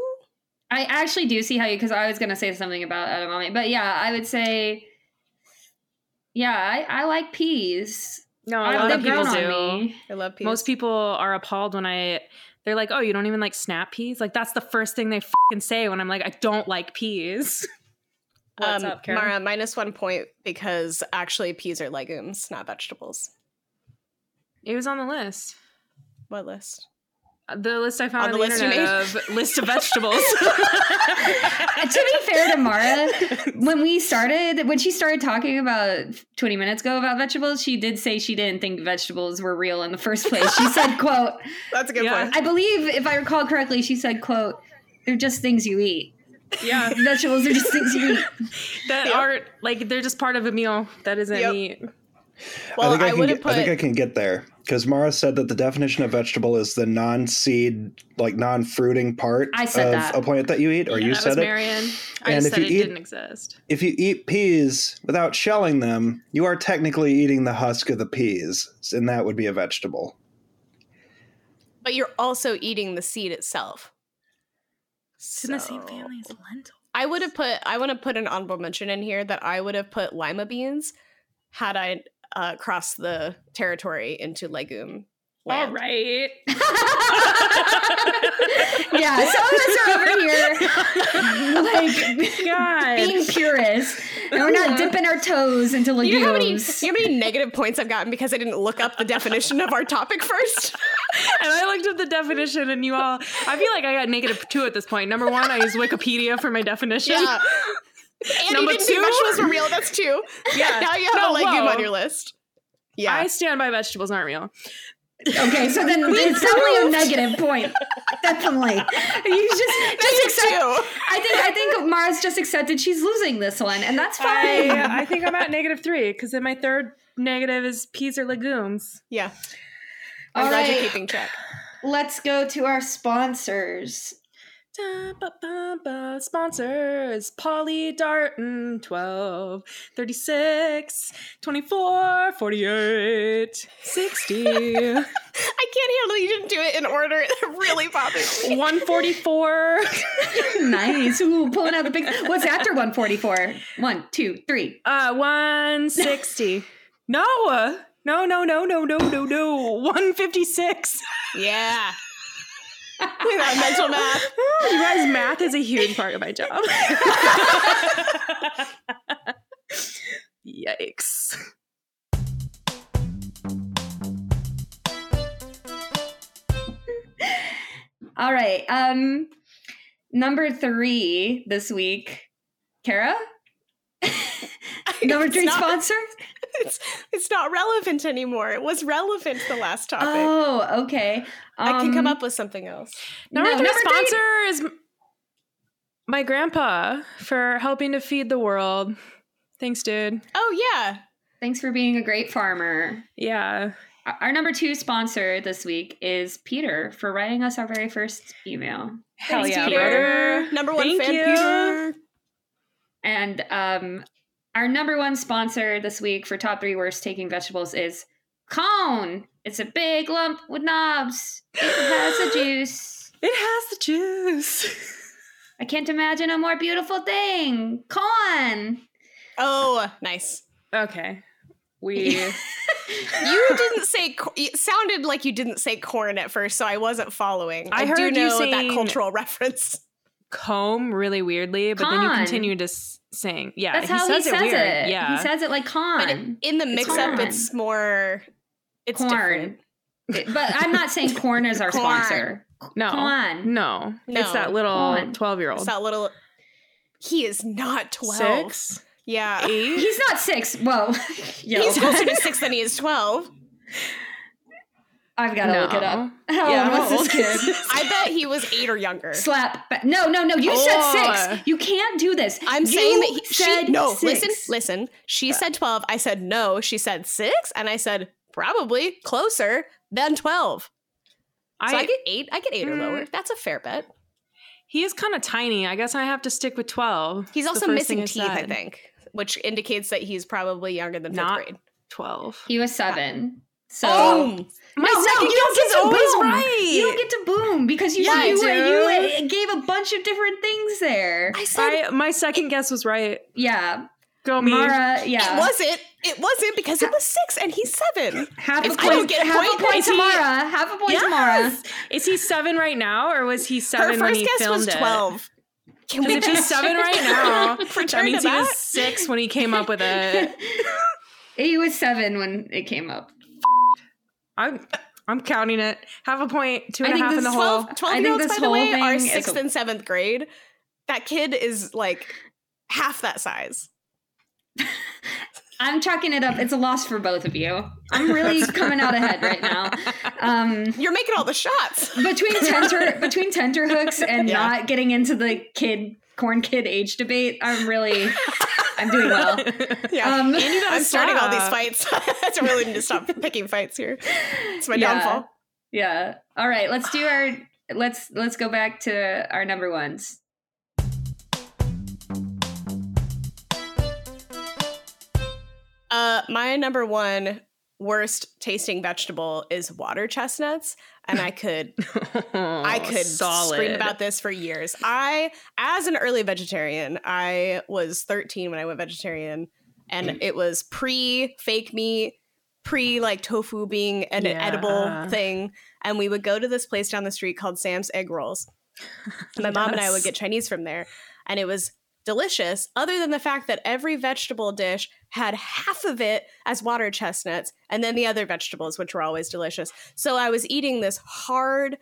Speaker 3: I actually do see how you because I was gonna say something about edamame, but yeah, I would say, yeah, I, I like peas.
Speaker 4: no, a
Speaker 3: I-
Speaker 4: lot of people do.
Speaker 3: me.
Speaker 1: I love peas.
Speaker 4: Most people are appalled when I. They're like, "Oh, you don't even like snap peas?" Like that's the first thing they fucking say when I'm like, "I don't like peas." What's
Speaker 1: um,
Speaker 4: up, Karen?
Speaker 1: Mara, minus one point because actually peas are legumes, not vegetables.
Speaker 4: It was on the list.
Speaker 1: What list?
Speaker 4: The list I found
Speaker 1: On
Speaker 4: on,
Speaker 1: the
Speaker 4: the,
Speaker 1: list you
Speaker 4: internet of list of vegetables.
Speaker 3: to be fair to Mara, when we started, when she started talking about 20 minutes ago about vegetables, she did say she didn't think vegetables were real in the first place. She said, quote,
Speaker 1: That's a good
Speaker 4: Yeah.
Speaker 1: point.
Speaker 3: I believe if I recall correctly, she said, quote, they're just things you eat.
Speaker 4: Yeah,
Speaker 3: Vegetables are just things you eat.
Speaker 4: that
Speaker 1: Yep.
Speaker 4: are like they're just part of a meal that isn't
Speaker 1: Yep.
Speaker 4: meat.
Speaker 1: Well,
Speaker 2: I think I,
Speaker 1: I,
Speaker 2: can get,
Speaker 1: put.
Speaker 2: I think I can get there because Mara said that the definition of vegetable is the non-seed, like non-fruiting part of
Speaker 3: that.
Speaker 2: a plant that you eat, or
Speaker 4: Yeah,
Speaker 2: you
Speaker 4: that
Speaker 2: said
Speaker 4: was
Speaker 2: it.
Speaker 4: Marion. I
Speaker 2: And
Speaker 4: just
Speaker 2: if
Speaker 4: said
Speaker 2: you
Speaker 4: it
Speaker 2: eat-
Speaker 4: didn't exist.
Speaker 2: If you eat peas without shelling them, you are technically eating the husk of the peas, and that would be a vegetable.
Speaker 1: but you're also eating the seed itself.
Speaker 4: It's in the same family as lentil.
Speaker 1: I would have put. I want to put an honorable mention in here that I would have put lima beans had I uh, crossed the territory into legume.
Speaker 4: All
Speaker 1: land.
Speaker 4: right.
Speaker 3: yeah, some of us are over here like
Speaker 4: God.
Speaker 3: being purists, and we're not uh-huh. dipping our toes into
Speaker 1: You know, how many,
Speaker 3: legumes.
Speaker 1: you know how many negative points I've gotten because I didn't look up the definition of our topic first?
Speaker 4: and I looked up the definition, and you all. I feel like I got negative two at this point. Number one, I used Wikipedia for my definition.
Speaker 1: Yeah. And
Speaker 4: Number
Speaker 1: you didn't think
Speaker 4: two?
Speaker 1: vegetables were real. That's two.
Speaker 4: Yeah.
Speaker 1: Now you have
Speaker 4: No,
Speaker 1: a legume
Speaker 4: whoa.
Speaker 1: on your list. Yeah.
Speaker 4: I stand by vegetables aren't real.
Speaker 3: Okay, so then it's definitely a negative point. Definitely, you just just accept.
Speaker 1: two.
Speaker 3: I think I think Mara's just accepted she's losing this one, and that's fine.
Speaker 4: I, I think I'm at negative three because then my third negative is peas or legumes.
Speaker 1: Yeah. I'm
Speaker 3: All
Speaker 1: glad you're keeping track.
Speaker 3: Let's go to our sponsors.
Speaker 4: Sponsors Polly Darton 12, 36, 24, 48, 60.
Speaker 1: I can't handle you didn't do it in order. It really bothers me.
Speaker 4: 144.
Speaker 3: nice. Ooh, pulling out the big. What's after 144? One, two, three.
Speaker 4: Uh, 160. Uh, no. No, no, no, no, no, no, no. 156.
Speaker 1: Yeah. Look at that mental math.
Speaker 4: you guys math is a huge part of my job yikes
Speaker 3: All right. Um, number three this week, Kara. number three
Speaker 1: not-
Speaker 3: sponsor.
Speaker 1: It's, it's not relevant anymore. It was relevant the last topic.
Speaker 3: Oh, okay.
Speaker 1: I can come
Speaker 3: Um,
Speaker 1: up with something else.
Speaker 4: Number
Speaker 3: No,
Speaker 4: three
Speaker 3: number three-
Speaker 4: sponsor is my grandpa for helping to feed the world. Thanks, dude.
Speaker 1: Oh yeah.
Speaker 3: Thanks for being a great farmer.
Speaker 4: Yeah.
Speaker 3: Our- Our number two sponsor this week is Peter for writing us our very first email.
Speaker 4: Hell
Speaker 3: Thanks,
Speaker 4: yeah,
Speaker 3: Peter.
Speaker 4: brother.
Speaker 1: Number one
Speaker 4: Thank
Speaker 1: fan,
Speaker 4: you.
Speaker 1: Peter.
Speaker 3: And um, our number one sponsor this week for top three worst taking vegetables is Cone. It's a big lump with knobs. It has a juice.
Speaker 4: It has the juice.
Speaker 3: I can't imagine a more beautiful thing. Con.
Speaker 1: Oh, nice.
Speaker 4: Okay. We
Speaker 1: You didn't say. It sounded like you didn't say corn at first, so I wasn't following.
Speaker 4: I
Speaker 1: I,
Speaker 4: heard
Speaker 1: do
Speaker 4: you
Speaker 1: know that cultural reference.
Speaker 4: comb really weirdly, but then you
Speaker 3: Con.
Speaker 4: continue to s- sing. Yeah,
Speaker 3: That's how he says it.
Speaker 4: weird. Yeah.
Speaker 3: He says it like
Speaker 1: But
Speaker 3: con.
Speaker 1: in the
Speaker 3: It's
Speaker 1: mix up,
Speaker 3: corn.
Speaker 1: it's more. It's
Speaker 3: corn.
Speaker 1: different.
Speaker 3: But I'm not saying corn is our
Speaker 1: Corn.
Speaker 3: sponsor.
Speaker 4: no.
Speaker 3: Con.
Speaker 4: No. It's that little 12 year
Speaker 1: It's
Speaker 4: old.
Speaker 1: that little. He is not twelve.
Speaker 4: Six?
Speaker 1: Yeah,
Speaker 4: Eight?
Speaker 3: He's not six. Whoa. Yo.
Speaker 1: he's closer to six than he is twelve.
Speaker 3: I've got to look it up.
Speaker 4: No.
Speaker 3: How
Speaker 4: Yeah,
Speaker 3: old was this kid?
Speaker 1: I bet he was eight or younger.
Speaker 3: Slap. Ba- no, no, no. You
Speaker 4: Oh.
Speaker 3: said six. You can't do this.
Speaker 1: I'm
Speaker 3: You
Speaker 1: saying that he,
Speaker 3: said
Speaker 1: she, no.
Speaker 3: six.
Speaker 1: Listen, listen. She said twelve. I said no. She said six, and I said probably closer than twelve. So I,
Speaker 4: I,
Speaker 1: get eight. I get eight or
Speaker 4: Mm.
Speaker 1: lower. That's a fair bet.
Speaker 4: he is kind of tiny. I guess I have to stick with 12.
Speaker 1: He's also missing teeth, I think, which indicates that he's probably younger than fifth
Speaker 4: Not-
Speaker 1: grade.
Speaker 4: 12.
Speaker 3: He was seven. So.
Speaker 1: Boom!
Speaker 4: My
Speaker 3: no, no,
Speaker 4: second
Speaker 3: you don't
Speaker 4: guess
Speaker 3: get
Speaker 4: is
Speaker 3: to
Speaker 4: always
Speaker 3: boom.
Speaker 4: right.
Speaker 3: You don't get to boom because you
Speaker 4: Yeah, I
Speaker 3: you, you uh, gave a bunch of different things there.
Speaker 1: I said
Speaker 4: I, my second guess was right.
Speaker 3: Yeah,
Speaker 4: Go me.
Speaker 3: Mara. Yeah,
Speaker 1: it wasn't. It wasn't because it was six and he's seven.
Speaker 3: half
Speaker 1: If
Speaker 3: a
Speaker 1: I don't
Speaker 3: point.
Speaker 1: get a
Speaker 3: half
Speaker 1: point,
Speaker 3: a point
Speaker 4: is
Speaker 3: to
Speaker 4: he-
Speaker 3: Mara. Half a point to Mara.
Speaker 4: Is he seven right now, or was he
Speaker 1: Her
Speaker 4: seven when
Speaker 1: first
Speaker 4: he
Speaker 1: guess
Speaker 4: filmed
Speaker 1: was
Speaker 4: it?
Speaker 1: twelve. Can
Speaker 4: Because if he's seven right now, that
Speaker 1: Return
Speaker 4: means he was six when he came up with it.
Speaker 3: he was seven when it came up.
Speaker 4: I'm, I'm counting it. Half a point, two
Speaker 3: I
Speaker 4: and a half in
Speaker 3: this
Speaker 4: the hole.
Speaker 1: 12, 12
Speaker 3: I
Speaker 1: year
Speaker 3: think
Speaker 1: olds,
Speaker 3: this
Speaker 1: by the
Speaker 3: whole
Speaker 1: way, are
Speaker 3: thing is
Speaker 1: sixth
Speaker 3: a-
Speaker 1: and seventh grade. That kid is like half that size.
Speaker 3: I'm chalking it up. It's a loss for both of you. I'm really coming out ahead right now. Um,
Speaker 1: You're making all the shots.
Speaker 3: between tenter between tenterhooks and
Speaker 1: Yeah.
Speaker 3: not getting into the kid corn kid age debate, I'm really I'm doing well.
Speaker 1: Yeah.
Speaker 3: Um,
Speaker 4: And you
Speaker 1: I'm starting all these fights. I really need to stop picking fights here. It's my
Speaker 3: Yeah.
Speaker 1: downfall.
Speaker 3: Yeah. All right, let's do our let's let's go back to our number ones.
Speaker 1: Uh, my number one worst tasting vegetable is water chestnuts, and I could I could
Speaker 4: Oh, solid.
Speaker 1: scream about this for years. I, as an early vegetarian, I was 13 when I went vegetarian, and mm. it was pre fake meat, pre like tofu being an
Speaker 4: Yeah.
Speaker 1: edible uh-huh. thing. And we would go to this place down the street called Sam's Egg Rolls. My mom and I would get Chinese from there, and it was delicious. Other than the fact that every vegetable dish had half of it as water chestnuts, and then the other vegetables, which were always delicious. So I was eating this hard,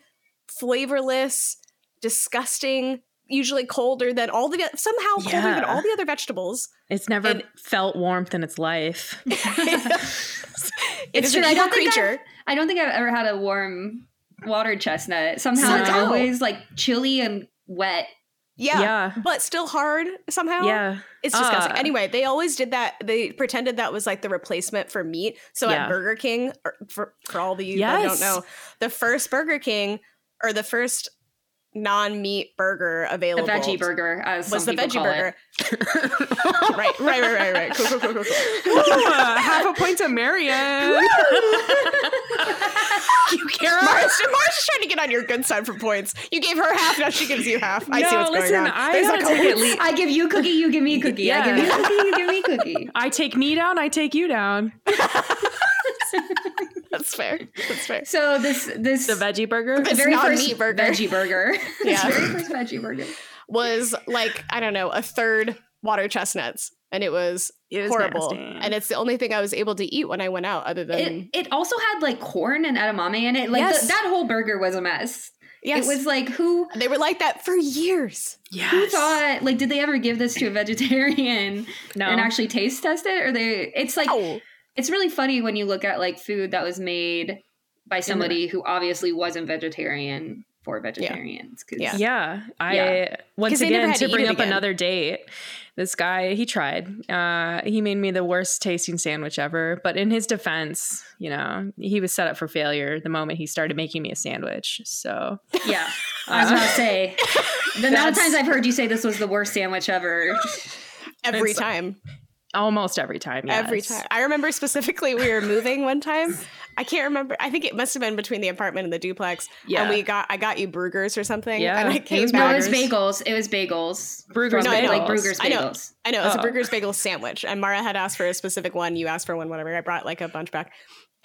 Speaker 1: flavorless, disgusting, usually colder than all the somehow colder than all the other vegetables.
Speaker 4: It's never
Speaker 1: And-
Speaker 4: felt warmth in its life.
Speaker 1: it's
Speaker 3: It's
Speaker 1: an
Speaker 3: true. I
Speaker 1: evil
Speaker 3: don't
Speaker 1: creature.
Speaker 3: I don't think I've ever had a warm water chestnut. Somehow it's
Speaker 1: No.
Speaker 3: always like chilly and wet.
Speaker 1: Yeah,
Speaker 4: Yeah.
Speaker 1: but still hard somehow.
Speaker 4: Yeah.
Speaker 1: It's disgusting.
Speaker 4: Uh,
Speaker 1: anyway, they always did that. They pretended that was like the replacement for meat. So
Speaker 4: Yeah.
Speaker 1: at Burger King, for for all of you that don't know, the first Burger King or the first non-meat burger available.
Speaker 3: The veggie burger, as
Speaker 1: was
Speaker 3: some
Speaker 1: the veggie
Speaker 3: call
Speaker 1: burger. right, right, right, right, right. Cool, cool, cool, cool, cool.
Speaker 4: Ooh, uh, half a point to Marion. you Kara.
Speaker 1: Mars, Mars is trying to get on your good side for points. You gave her half, now she gives you half. I see
Speaker 4: No,
Speaker 1: what's
Speaker 4: listen,
Speaker 1: going on.
Speaker 4: I
Speaker 1: There's
Speaker 4: gotta
Speaker 1: a
Speaker 4: take it
Speaker 1: code.
Speaker 3: I give you cookie, you give me cookie. I give you cookie, you give me cookie.
Speaker 4: I take me down, I take you down.
Speaker 1: That's fair. That's fair.
Speaker 3: So this this
Speaker 4: The veggie burger.
Speaker 3: the
Speaker 1: It's
Speaker 3: very
Speaker 1: not
Speaker 3: first
Speaker 1: meat burger.
Speaker 3: veggie burger.
Speaker 1: Yeah.
Speaker 3: the very first veggie burger.
Speaker 1: Was like I don't know a third water chestnuts, and it was
Speaker 4: It was
Speaker 1: horrible.
Speaker 4: nasty.
Speaker 1: And it's the only thing I was able to eat when I went out, other than
Speaker 3: It it also had like corn and edamame in it. Like
Speaker 1: Yes.
Speaker 3: the, that whole burger was a mess.
Speaker 1: yes,
Speaker 3: It was like who
Speaker 1: they were like that for years.
Speaker 4: Yeah.
Speaker 3: who thought like did they ever give this to a vegetarian
Speaker 4: no.
Speaker 3: and actually taste test it or they it's like
Speaker 1: Oh,
Speaker 3: it's really funny when you look at like food that was made by somebody who obviously wasn't vegetarian for vegetarians 'cause-
Speaker 1: Yeah.
Speaker 4: Yeah, I
Speaker 3: Yeah.
Speaker 4: once
Speaker 1: 'Cause they never
Speaker 4: again
Speaker 1: to
Speaker 4: to bring up
Speaker 1: again.
Speaker 4: another date. This guy, he tried. Uh, he made me the worst tasting sandwich ever. But in his defense, you know, he was set up for failure the moment he started making me a sandwich. So
Speaker 3: yeah i was
Speaker 4: Uh,
Speaker 3: about to say the amount of times i've heard you say this was the worst sandwich ever
Speaker 1: every
Speaker 4: It's-
Speaker 1: time.
Speaker 4: Almost every time, yes.
Speaker 1: Every time. I remember specifically we were moving one time I can't remember. I think it must have been between the apartment and the duplex.
Speaker 4: Yeah.
Speaker 1: And we got I got you Bruegger's or something.
Speaker 4: Yeah,
Speaker 1: And I
Speaker 4: it
Speaker 1: came
Speaker 4: was
Speaker 3: No, it was bagels. It was bagels.
Speaker 4: Bruegger's
Speaker 3: From,
Speaker 1: bagels.
Speaker 3: Like Bruegger's
Speaker 1: I know.
Speaker 3: bagels.
Speaker 1: I know it's
Speaker 4: Oh.
Speaker 1: a Bruegger's bagel sandwich, and Mara had asked for a specific one. You asked for one, whatever. I brought like a bunch back,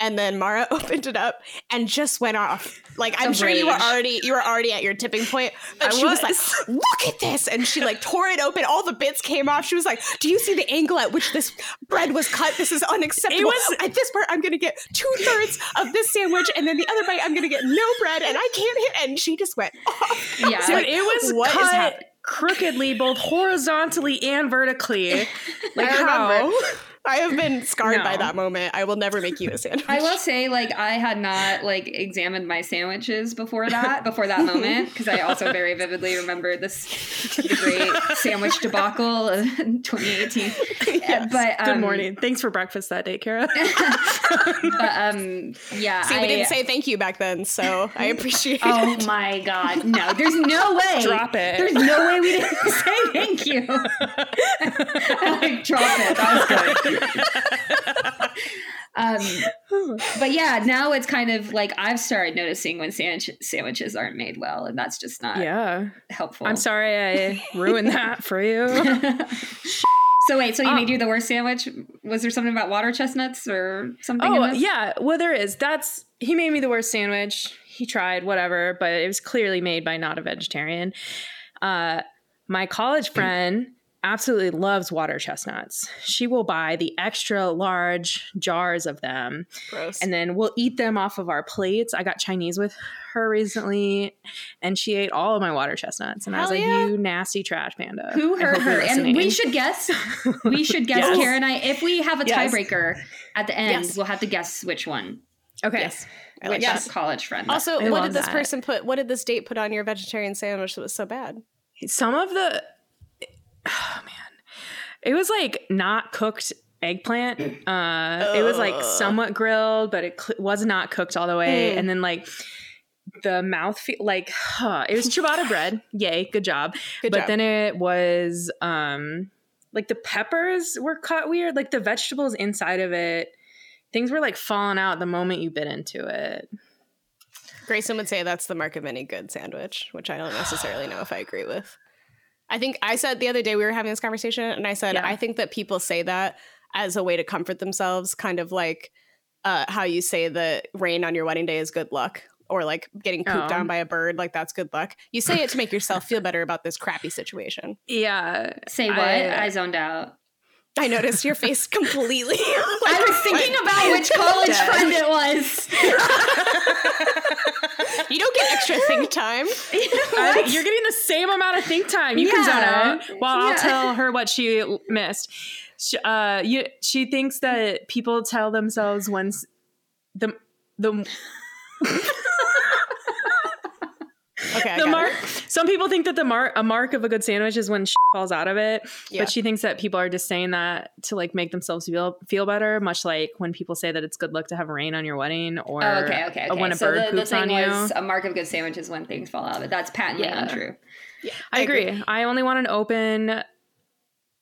Speaker 1: and then Mara opened it up and just went off. Like I'm sure you were already you were already at your tipping point, but
Speaker 4: I
Speaker 1: she was.
Speaker 4: was.
Speaker 1: like, "Look at this!" And she like tore it open. All the bits came off. She was like, "Do you see the angle at which this bread was cut? This is unacceptable."
Speaker 4: Was-
Speaker 1: at this part, I'm gonna get two thirds of this sandwich, and then the other bite, I'm gonna get no bread, and I can't hit. And she just went off.
Speaker 3: Yeah.
Speaker 4: Dude,
Speaker 1: like,
Speaker 4: it was
Speaker 1: what is
Speaker 4: cut
Speaker 1: happening?
Speaker 4: crookedly, both horizontally and vertically. Like
Speaker 1: I
Speaker 4: how?
Speaker 1: Remember. I have been scarred by that moment. I will never make you a sandwich.
Speaker 3: I will say, like, I had not like examined my sandwiches before that, before that moment, because I also very vividly remember this the great sandwich debacle of 2018.
Speaker 1: Yes.
Speaker 3: But um,
Speaker 4: Good morning. Thanks for breakfast that day, Kara.
Speaker 3: But um, yeah,
Speaker 1: See,
Speaker 3: I,
Speaker 1: we didn't say thank you back then, so I appreciate
Speaker 3: Oh
Speaker 1: it.
Speaker 3: my god, no! There's no way.
Speaker 4: Drop it.
Speaker 3: There's no way we didn't say thank you. like, drop it. That was good. um, but yeah, now it's kind of like I've started noticing when sandwich- sandwiches aren't made well, and that's just not
Speaker 4: yeah.
Speaker 3: helpful.
Speaker 4: I'm sorry I ruined that for you.
Speaker 3: so wait, so you
Speaker 4: Oh.
Speaker 3: made you the worst sandwich? Was there something about water chestnuts or something?
Speaker 4: Oh yeah, well there is. That's he made me the worst sandwich. He tried whatever, but it was clearly made by not a vegetarian. Uh, my college friend absolutely loves water chestnuts. She will buy the extra large jars of them,
Speaker 1: Gross.
Speaker 4: and then we'll eat them off of our plates. I got Chinese with her recently, and she ate all of my water chestnuts, and I was
Speaker 1: Hell
Speaker 4: like,
Speaker 1: yeah.
Speaker 4: "You nasty trash panda."
Speaker 3: Who hurt her? And we should guess. We should guess,
Speaker 4: Yes.
Speaker 3: Kara and I. If we have a
Speaker 4: Yes.
Speaker 3: tiebreaker at the end,
Speaker 1: Yes.
Speaker 3: we'll have to guess which one.
Speaker 4: okay.
Speaker 1: yes. I like
Speaker 3: Which college friend?
Speaker 1: Also,
Speaker 4: I
Speaker 1: what did this
Speaker 4: that.
Speaker 1: person put? What did this date put on your vegetarian sandwich that was so bad?
Speaker 4: some of the oh man. It was like not cooked eggplant. Uh it was like somewhat grilled but it cl- was not cooked all the way.
Speaker 1: Mm.
Speaker 4: and then like the mouth fe- like huh, it was ciabatta bread. Yay good job.
Speaker 1: Good
Speaker 4: but
Speaker 1: job.
Speaker 4: then it was um like the peppers were cut weird. Like the vegetables inside of it things were like falling out the moment you bit into it.
Speaker 1: Grayson would say that's the mark of any good sandwich, which I don't necessarily know if I agree with. I think I said the other day we were having this conversation, and I said
Speaker 4: Yeah.
Speaker 1: I think that people say that as a way to comfort themselves, kind of like uh, how you say the rain on your wedding day is good luck, or like getting pooped
Speaker 4: Oh.
Speaker 1: on by a bird, like that's good luck. You say it to make yourself feel better about this crappy situation.
Speaker 4: yeah
Speaker 3: Say what?
Speaker 4: I-
Speaker 3: I, zoned out.
Speaker 1: I noticed your face completely.
Speaker 3: I was thinking about which college friend it was.
Speaker 1: You don't get extra think time.
Speaker 4: I- you're getting the same amount of think time. You can
Speaker 3: Yeah.
Speaker 4: zone out while
Speaker 3: Yeah.
Speaker 4: I'll tell her what she missed. She, uh, you, she thinks that people tell themselves once the the
Speaker 1: Okay,
Speaker 4: the mark.
Speaker 1: it.
Speaker 4: Some people think that the mark a mark of a good sandwich is when falls out of it,
Speaker 1: Yeah.
Speaker 4: but she thinks that people are just saying that to like make themselves feel feel better. Much like when people say that it's good luck to have rain on your wedding, or
Speaker 3: Oh, okay, okay, okay.
Speaker 4: when a
Speaker 3: so
Speaker 4: bird
Speaker 3: the, the thing
Speaker 4: on you.
Speaker 3: a mark of good sandwiches when things fall out of it. That's patently
Speaker 4: Yeah.
Speaker 3: untrue.
Speaker 4: I agree. I only want an open.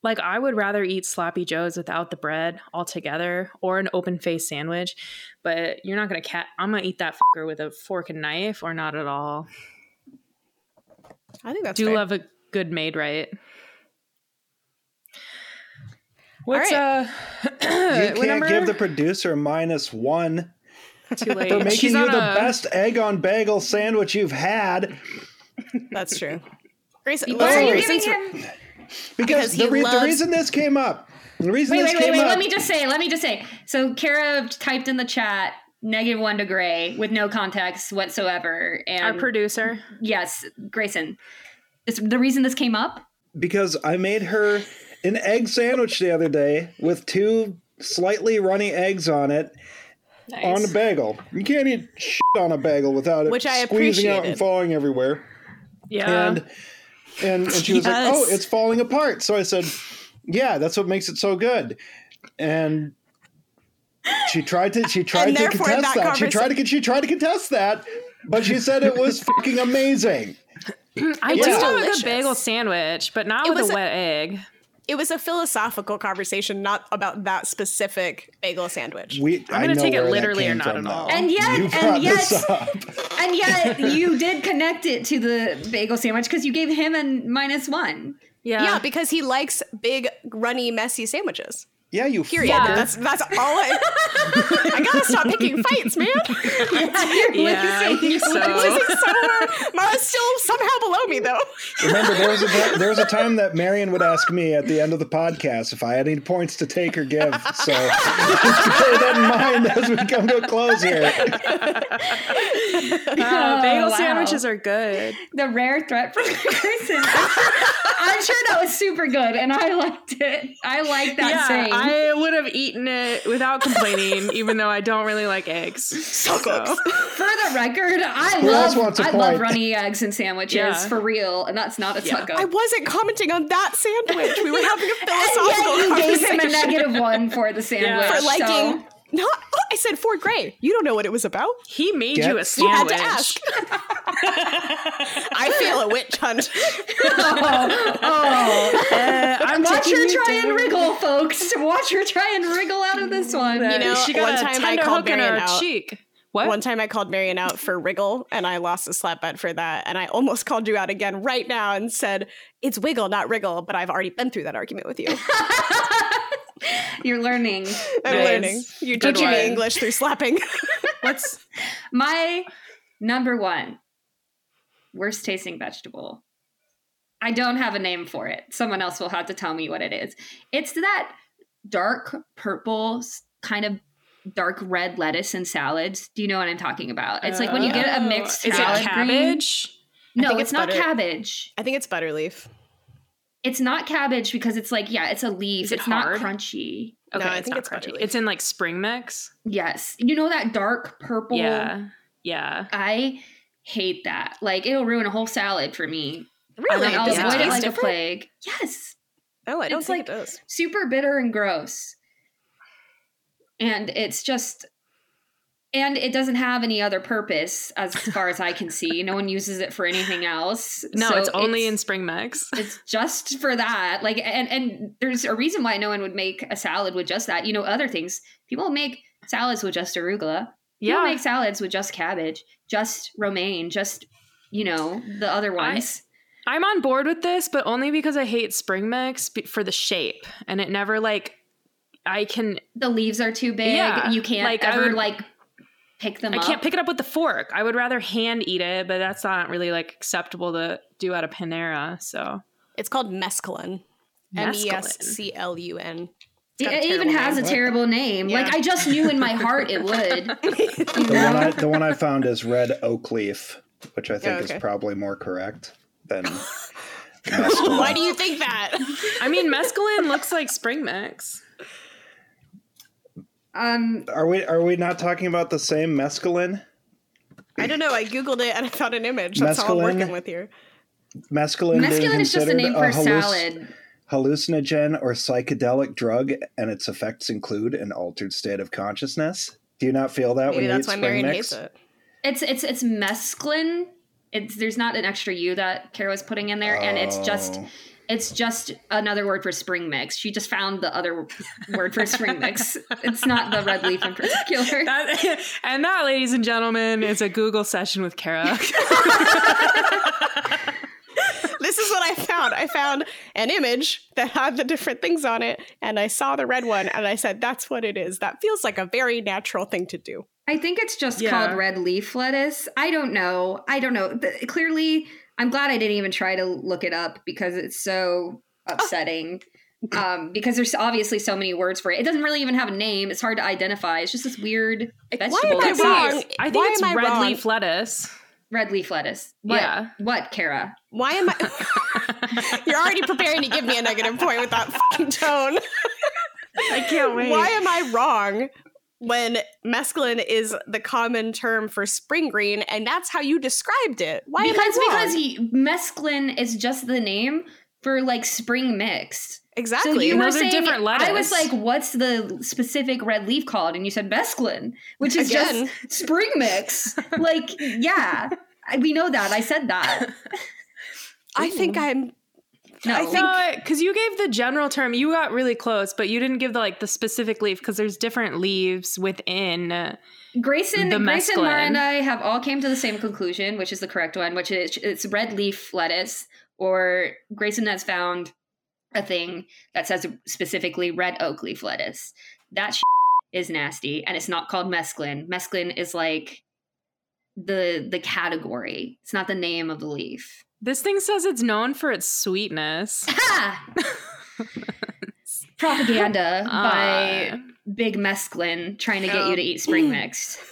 Speaker 4: Like I would rather eat sloppy joes without the bread altogether, or an open face sandwich. But you're not gonna cat. I'm gonna eat that fucker with a fork and knife, or not at all.
Speaker 1: I think that's
Speaker 4: Do
Speaker 1: fair.
Speaker 4: love a good made right. What's
Speaker 1: right.
Speaker 4: uh?
Speaker 2: You can't
Speaker 4: number?
Speaker 2: give the producer minus one
Speaker 4: too late.
Speaker 2: for making
Speaker 4: She's
Speaker 2: you the
Speaker 4: a-
Speaker 2: best egg on bagel sandwich you've had.
Speaker 1: That's true. Grayson,
Speaker 3: Why are you giving him?
Speaker 2: Because,
Speaker 1: Because
Speaker 2: the,
Speaker 1: he
Speaker 2: re- the reason this came up, the reason
Speaker 3: Wait,
Speaker 2: this
Speaker 3: wait, wait,
Speaker 2: came
Speaker 3: wait.
Speaker 2: up,
Speaker 3: Let me just say. Let me just say. So Kara typed in the chat negative one to Gray with no context whatsoever, and
Speaker 4: our producer.
Speaker 3: yes, Grayson. It's, the reason this came up.
Speaker 2: because I made her an egg sandwich the other day with two slightly runny eggs on it on a bagel. You can't eat shit on a bagel without it
Speaker 1: Which I
Speaker 2: squeezing out and falling everywhere.
Speaker 4: Yeah.
Speaker 2: and and, and she was like, "Oh, it's falling apart." So I said, "Yeah, that's what makes it so good." And she tried to she tried
Speaker 1: And
Speaker 2: to contest
Speaker 1: that
Speaker 2: that. She tried to she tried to contest that, but she said it was fucking amazing.
Speaker 4: I
Speaker 2: was
Speaker 4: do love a good bagel sandwich, but not
Speaker 1: It
Speaker 4: with
Speaker 1: was
Speaker 4: a
Speaker 1: a-
Speaker 4: wet egg.
Speaker 1: it was a philosophical conversation, not about that specific bagel sandwich.
Speaker 2: We,
Speaker 4: I'm gonna take it literally or not at all.
Speaker 3: And yet,
Speaker 2: You
Speaker 3: and yet, and yet, you did connect it to the bagel sandwich because you gave him a minus one.
Speaker 4: Yeah.
Speaker 1: yeah, because he likes big, runny, messy sandwiches.
Speaker 2: Yeah, you
Speaker 1: Period.
Speaker 2: fucker.
Speaker 1: That's that's all I. I gotta stop picking fights, man.
Speaker 4: Yeah, I think so.
Speaker 1: Losing somewhere. Mara's still somehow below me, though.
Speaker 2: Remember, there was a there was a time that Marion would ask me at the end of the podcast if I had any points to take or give. So just bear that in mind as we come to a close here.
Speaker 4: Oh, bagel
Speaker 3: Oh, wow.
Speaker 4: sandwiches are good.
Speaker 3: The rare threat from person. I'm sure that was super good, and I liked it. I like that
Speaker 4: yeah,
Speaker 3: saying.
Speaker 4: I would have eaten it without complaining, even though I don't really like eggs. So,
Speaker 3: For the record, I
Speaker 2: Who else
Speaker 3: love
Speaker 2: wants a
Speaker 3: I love
Speaker 2: point?
Speaker 3: runny eggs and sandwiches
Speaker 4: Yeah.
Speaker 3: for real, and that's not a
Speaker 4: Yeah.
Speaker 3: taco.
Speaker 1: I wasn't commenting on that sandwich. We were having a
Speaker 3: and
Speaker 1: philosophical
Speaker 3: yet you gave him a
Speaker 1: conversation
Speaker 3: negative one for the sandwich.
Speaker 1: for
Speaker 3: so-
Speaker 1: liking. No, oh, I said Ford Gray. You don't know what it was about.
Speaker 4: he made
Speaker 2: Get-
Speaker 4: you a
Speaker 1: You had
Speaker 4: sandwich.
Speaker 1: to ask. I feel a witch hunt.
Speaker 3: oh,
Speaker 4: Uh, I'm
Speaker 3: watch her
Speaker 4: you
Speaker 3: try and wriggle, folks. Watch her try and wriggle out of this one.
Speaker 1: You know,
Speaker 4: she got
Speaker 1: one
Speaker 4: a
Speaker 1: time I called
Speaker 4: hook in her
Speaker 1: out.
Speaker 4: cheek. What?
Speaker 1: One time I called Marion out for wriggle and I lost a slap bet for that. And I almost called you out again right now and said, it's wiggle, not wriggle. But I've already been through that argument with you.
Speaker 3: You're learning.
Speaker 1: I'm
Speaker 4: Nice.
Speaker 1: learning. You're
Speaker 4: Good
Speaker 1: teaching
Speaker 4: one.
Speaker 1: me English through slapping.
Speaker 4: What's
Speaker 3: My number one worst tasting vegetable. I don't have a name for it. Someone else will have to tell me what it is. It's that dark purple, kind of dark red lettuce in salads. Do you know what I'm talking about? It's like when you get a oh. mixed
Speaker 4: Oh. Is it
Speaker 3: salad green.
Speaker 4: cabbage?
Speaker 3: No, it's,
Speaker 1: it's
Speaker 3: not
Speaker 1: butter-
Speaker 3: cabbage.
Speaker 1: I think it's butterleaf.
Speaker 3: It's not cabbage because it's like yeah, it's a leaf.
Speaker 4: It
Speaker 3: it's not crunchy.
Speaker 4: Okay,
Speaker 1: No, I
Speaker 4: it's
Speaker 1: think
Speaker 4: not
Speaker 1: it's
Speaker 4: crunchy. It's in like spring mix.
Speaker 3: Yes, you know that dark purple.
Speaker 4: Yeah, yeah.
Speaker 3: I hate that. Like it'll ruin a whole salad for me.
Speaker 1: Really?
Speaker 3: I'll
Speaker 1: it
Speaker 3: avoid it
Speaker 1: taste
Speaker 3: like a plague. Yes.
Speaker 1: Oh, I don't
Speaker 3: It's
Speaker 1: think
Speaker 3: like-
Speaker 1: it does.
Speaker 3: Super bitter and gross. And it's just and it doesn't have any other purpose as far as I can see. No one uses it for anything else.
Speaker 4: No,
Speaker 3: So
Speaker 4: it's only in spring mix.
Speaker 3: it's just for that. Like and and there's a reason why no one would make a salad with just that. You know, other things. People make salads with just arugula. People
Speaker 4: Yeah,
Speaker 3: make salads with just cabbage, just romaine, just you know, the other ones.
Speaker 4: I'm on board with this, but only because I hate spring mix for the shape, and it never like I can
Speaker 3: the leaves are too big.
Speaker 4: Yeah,
Speaker 3: you can't
Speaker 4: like,
Speaker 3: ever
Speaker 4: would-
Speaker 3: like pick them
Speaker 4: I
Speaker 3: up.
Speaker 4: can't pick it up with the fork. I would rather hand eat it, but that's not really like acceptable to do at a Panera. So
Speaker 1: It's called mescaline. M E S
Speaker 4: Mescaline.
Speaker 1: C L U N.
Speaker 3: It,
Speaker 1: got a
Speaker 3: it even has
Speaker 1: name.
Speaker 3: a terrible name.
Speaker 1: Yeah.
Speaker 3: Like I just knew in my heart it would.
Speaker 2: The one, I, the one I found is red oak leaf, which I think
Speaker 1: Oh, okay.
Speaker 2: is probably more correct than.
Speaker 1: Why do you think that?
Speaker 4: I mean, mescaline looks like spring mix.
Speaker 3: Um,
Speaker 2: Are we are we not talking about the same mescaline?
Speaker 1: I don't know. I googled it and I found an image. That's all I'm working with here.
Speaker 2: Mescaline, being
Speaker 3: mescaline is just a
Speaker 2: considered
Speaker 3: name for a
Speaker 2: halluc-
Speaker 3: salad.
Speaker 2: hallucinogen or psychedelic drug, and its effects include an altered state of consciousness. Do you not feel that when
Speaker 1: Maybe
Speaker 2: you
Speaker 1: that's
Speaker 2: eat
Speaker 1: why
Speaker 2: spring
Speaker 1: Marion
Speaker 2: mix?
Speaker 1: hates it.
Speaker 3: It's it's it's mescaline. It's there's not an extra U that Kara was putting in there, and it's just
Speaker 2: Oh.
Speaker 3: It's just another word for spring mix. She just found the other word for spring mix. It's not the red leaf in particular.
Speaker 4: That, and that, ladies and gentlemen, is a Google session with Kara.
Speaker 1: This is what I found. I found an image that had the different things on it, and I saw the red one, and I said, "That's what it is. That feels like a very natural thing to do."
Speaker 3: I think it's just
Speaker 4: Yeah.
Speaker 3: called red leaf lettuce. I don't know. I don't know. The- clearly, I'm glad I didn't even try to look it up because it's so upsetting. Um, because there's obviously so many words for it. It doesn't really even have a name. It's hard to identify. It's just this weird vegetable.
Speaker 1: Why am I wrong?
Speaker 4: I think
Speaker 1: Why
Speaker 4: it's
Speaker 1: am I
Speaker 4: red
Speaker 1: wrong?
Speaker 4: leaf lettuce.
Speaker 3: Red leaf lettuce. What?
Speaker 4: Yeah.
Speaker 3: What, Kara?
Speaker 1: Why am I? You're already preparing to give me a negative point with that fucking tone.
Speaker 4: I can't wait.
Speaker 1: Why am I wrong when mescaline is the common term for spring green, and that's how you described it? Why
Speaker 3: because
Speaker 1: am I wrong?
Speaker 3: because he, mescaline is just the name for like spring mix.
Speaker 1: exactly.
Speaker 3: So you
Speaker 4: And
Speaker 3: were
Speaker 4: those are
Speaker 3: saying,
Speaker 4: different
Speaker 3: I was like, "What's the specific red leaf called?" And you said mescaline, which is
Speaker 1: Again.
Speaker 3: just spring mix. like, yeah, we know that. I said that.
Speaker 1: I think I'm
Speaker 3: No,
Speaker 4: I think because you gave the general term, you got really close, but you didn't give the like the specific leaf because there's different leaves within.
Speaker 3: Grayson,
Speaker 4: the
Speaker 3: Grayson, Mara, and I have all came to the same conclusion, which is the correct one, which is it's red leaf lettuce. Or Grayson has found a thing that says specifically red oak leaf lettuce. That is nasty, and it's not called mesclun. Mesclun is like the the category. It's not the name of the leaf.
Speaker 4: This thing says it's known for its sweetness.
Speaker 3: Ha! Propaganda by
Speaker 4: Uh,
Speaker 3: Big Mesclun trying to get you to eat spring mix.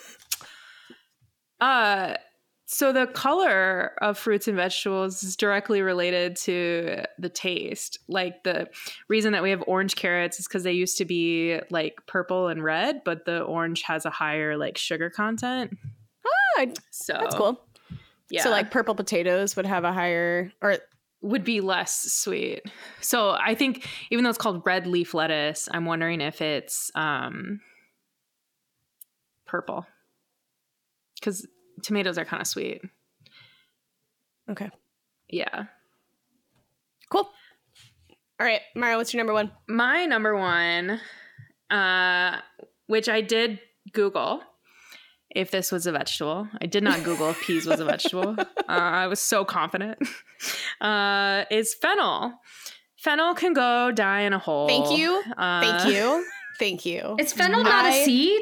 Speaker 4: Uh, so the color of fruits and vegetables is directly related to the taste. Like the reason that we have orange carrots is because they used to be like purple and red, but the orange has a higher like sugar content.
Speaker 1: Ah,
Speaker 4: So
Speaker 1: that's cool.
Speaker 4: Yeah,
Speaker 1: So like purple potatoes would have a higher or
Speaker 4: would be less sweet. So I think even though it's called red leaf lettuce, I'm wondering if it's um purple because tomatoes are kind of sweet.
Speaker 1: okay,
Speaker 4: Yeah.
Speaker 1: cool. All right, Marion, what's your number one?
Speaker 4: My number one, uh, which I did Google if this was a vegetable. I did not Google if peas was a vegetable. Uh, I was so confident. Uh, is fennel. Fennel can go die in a hole.
Speaker 1: Thank you.
Speaker 4: Uh,
Speaker 1: Thank you. Thank you.
Speaker 3: Is fennel not a
Speaker 1: I-
Speaker 3: seed?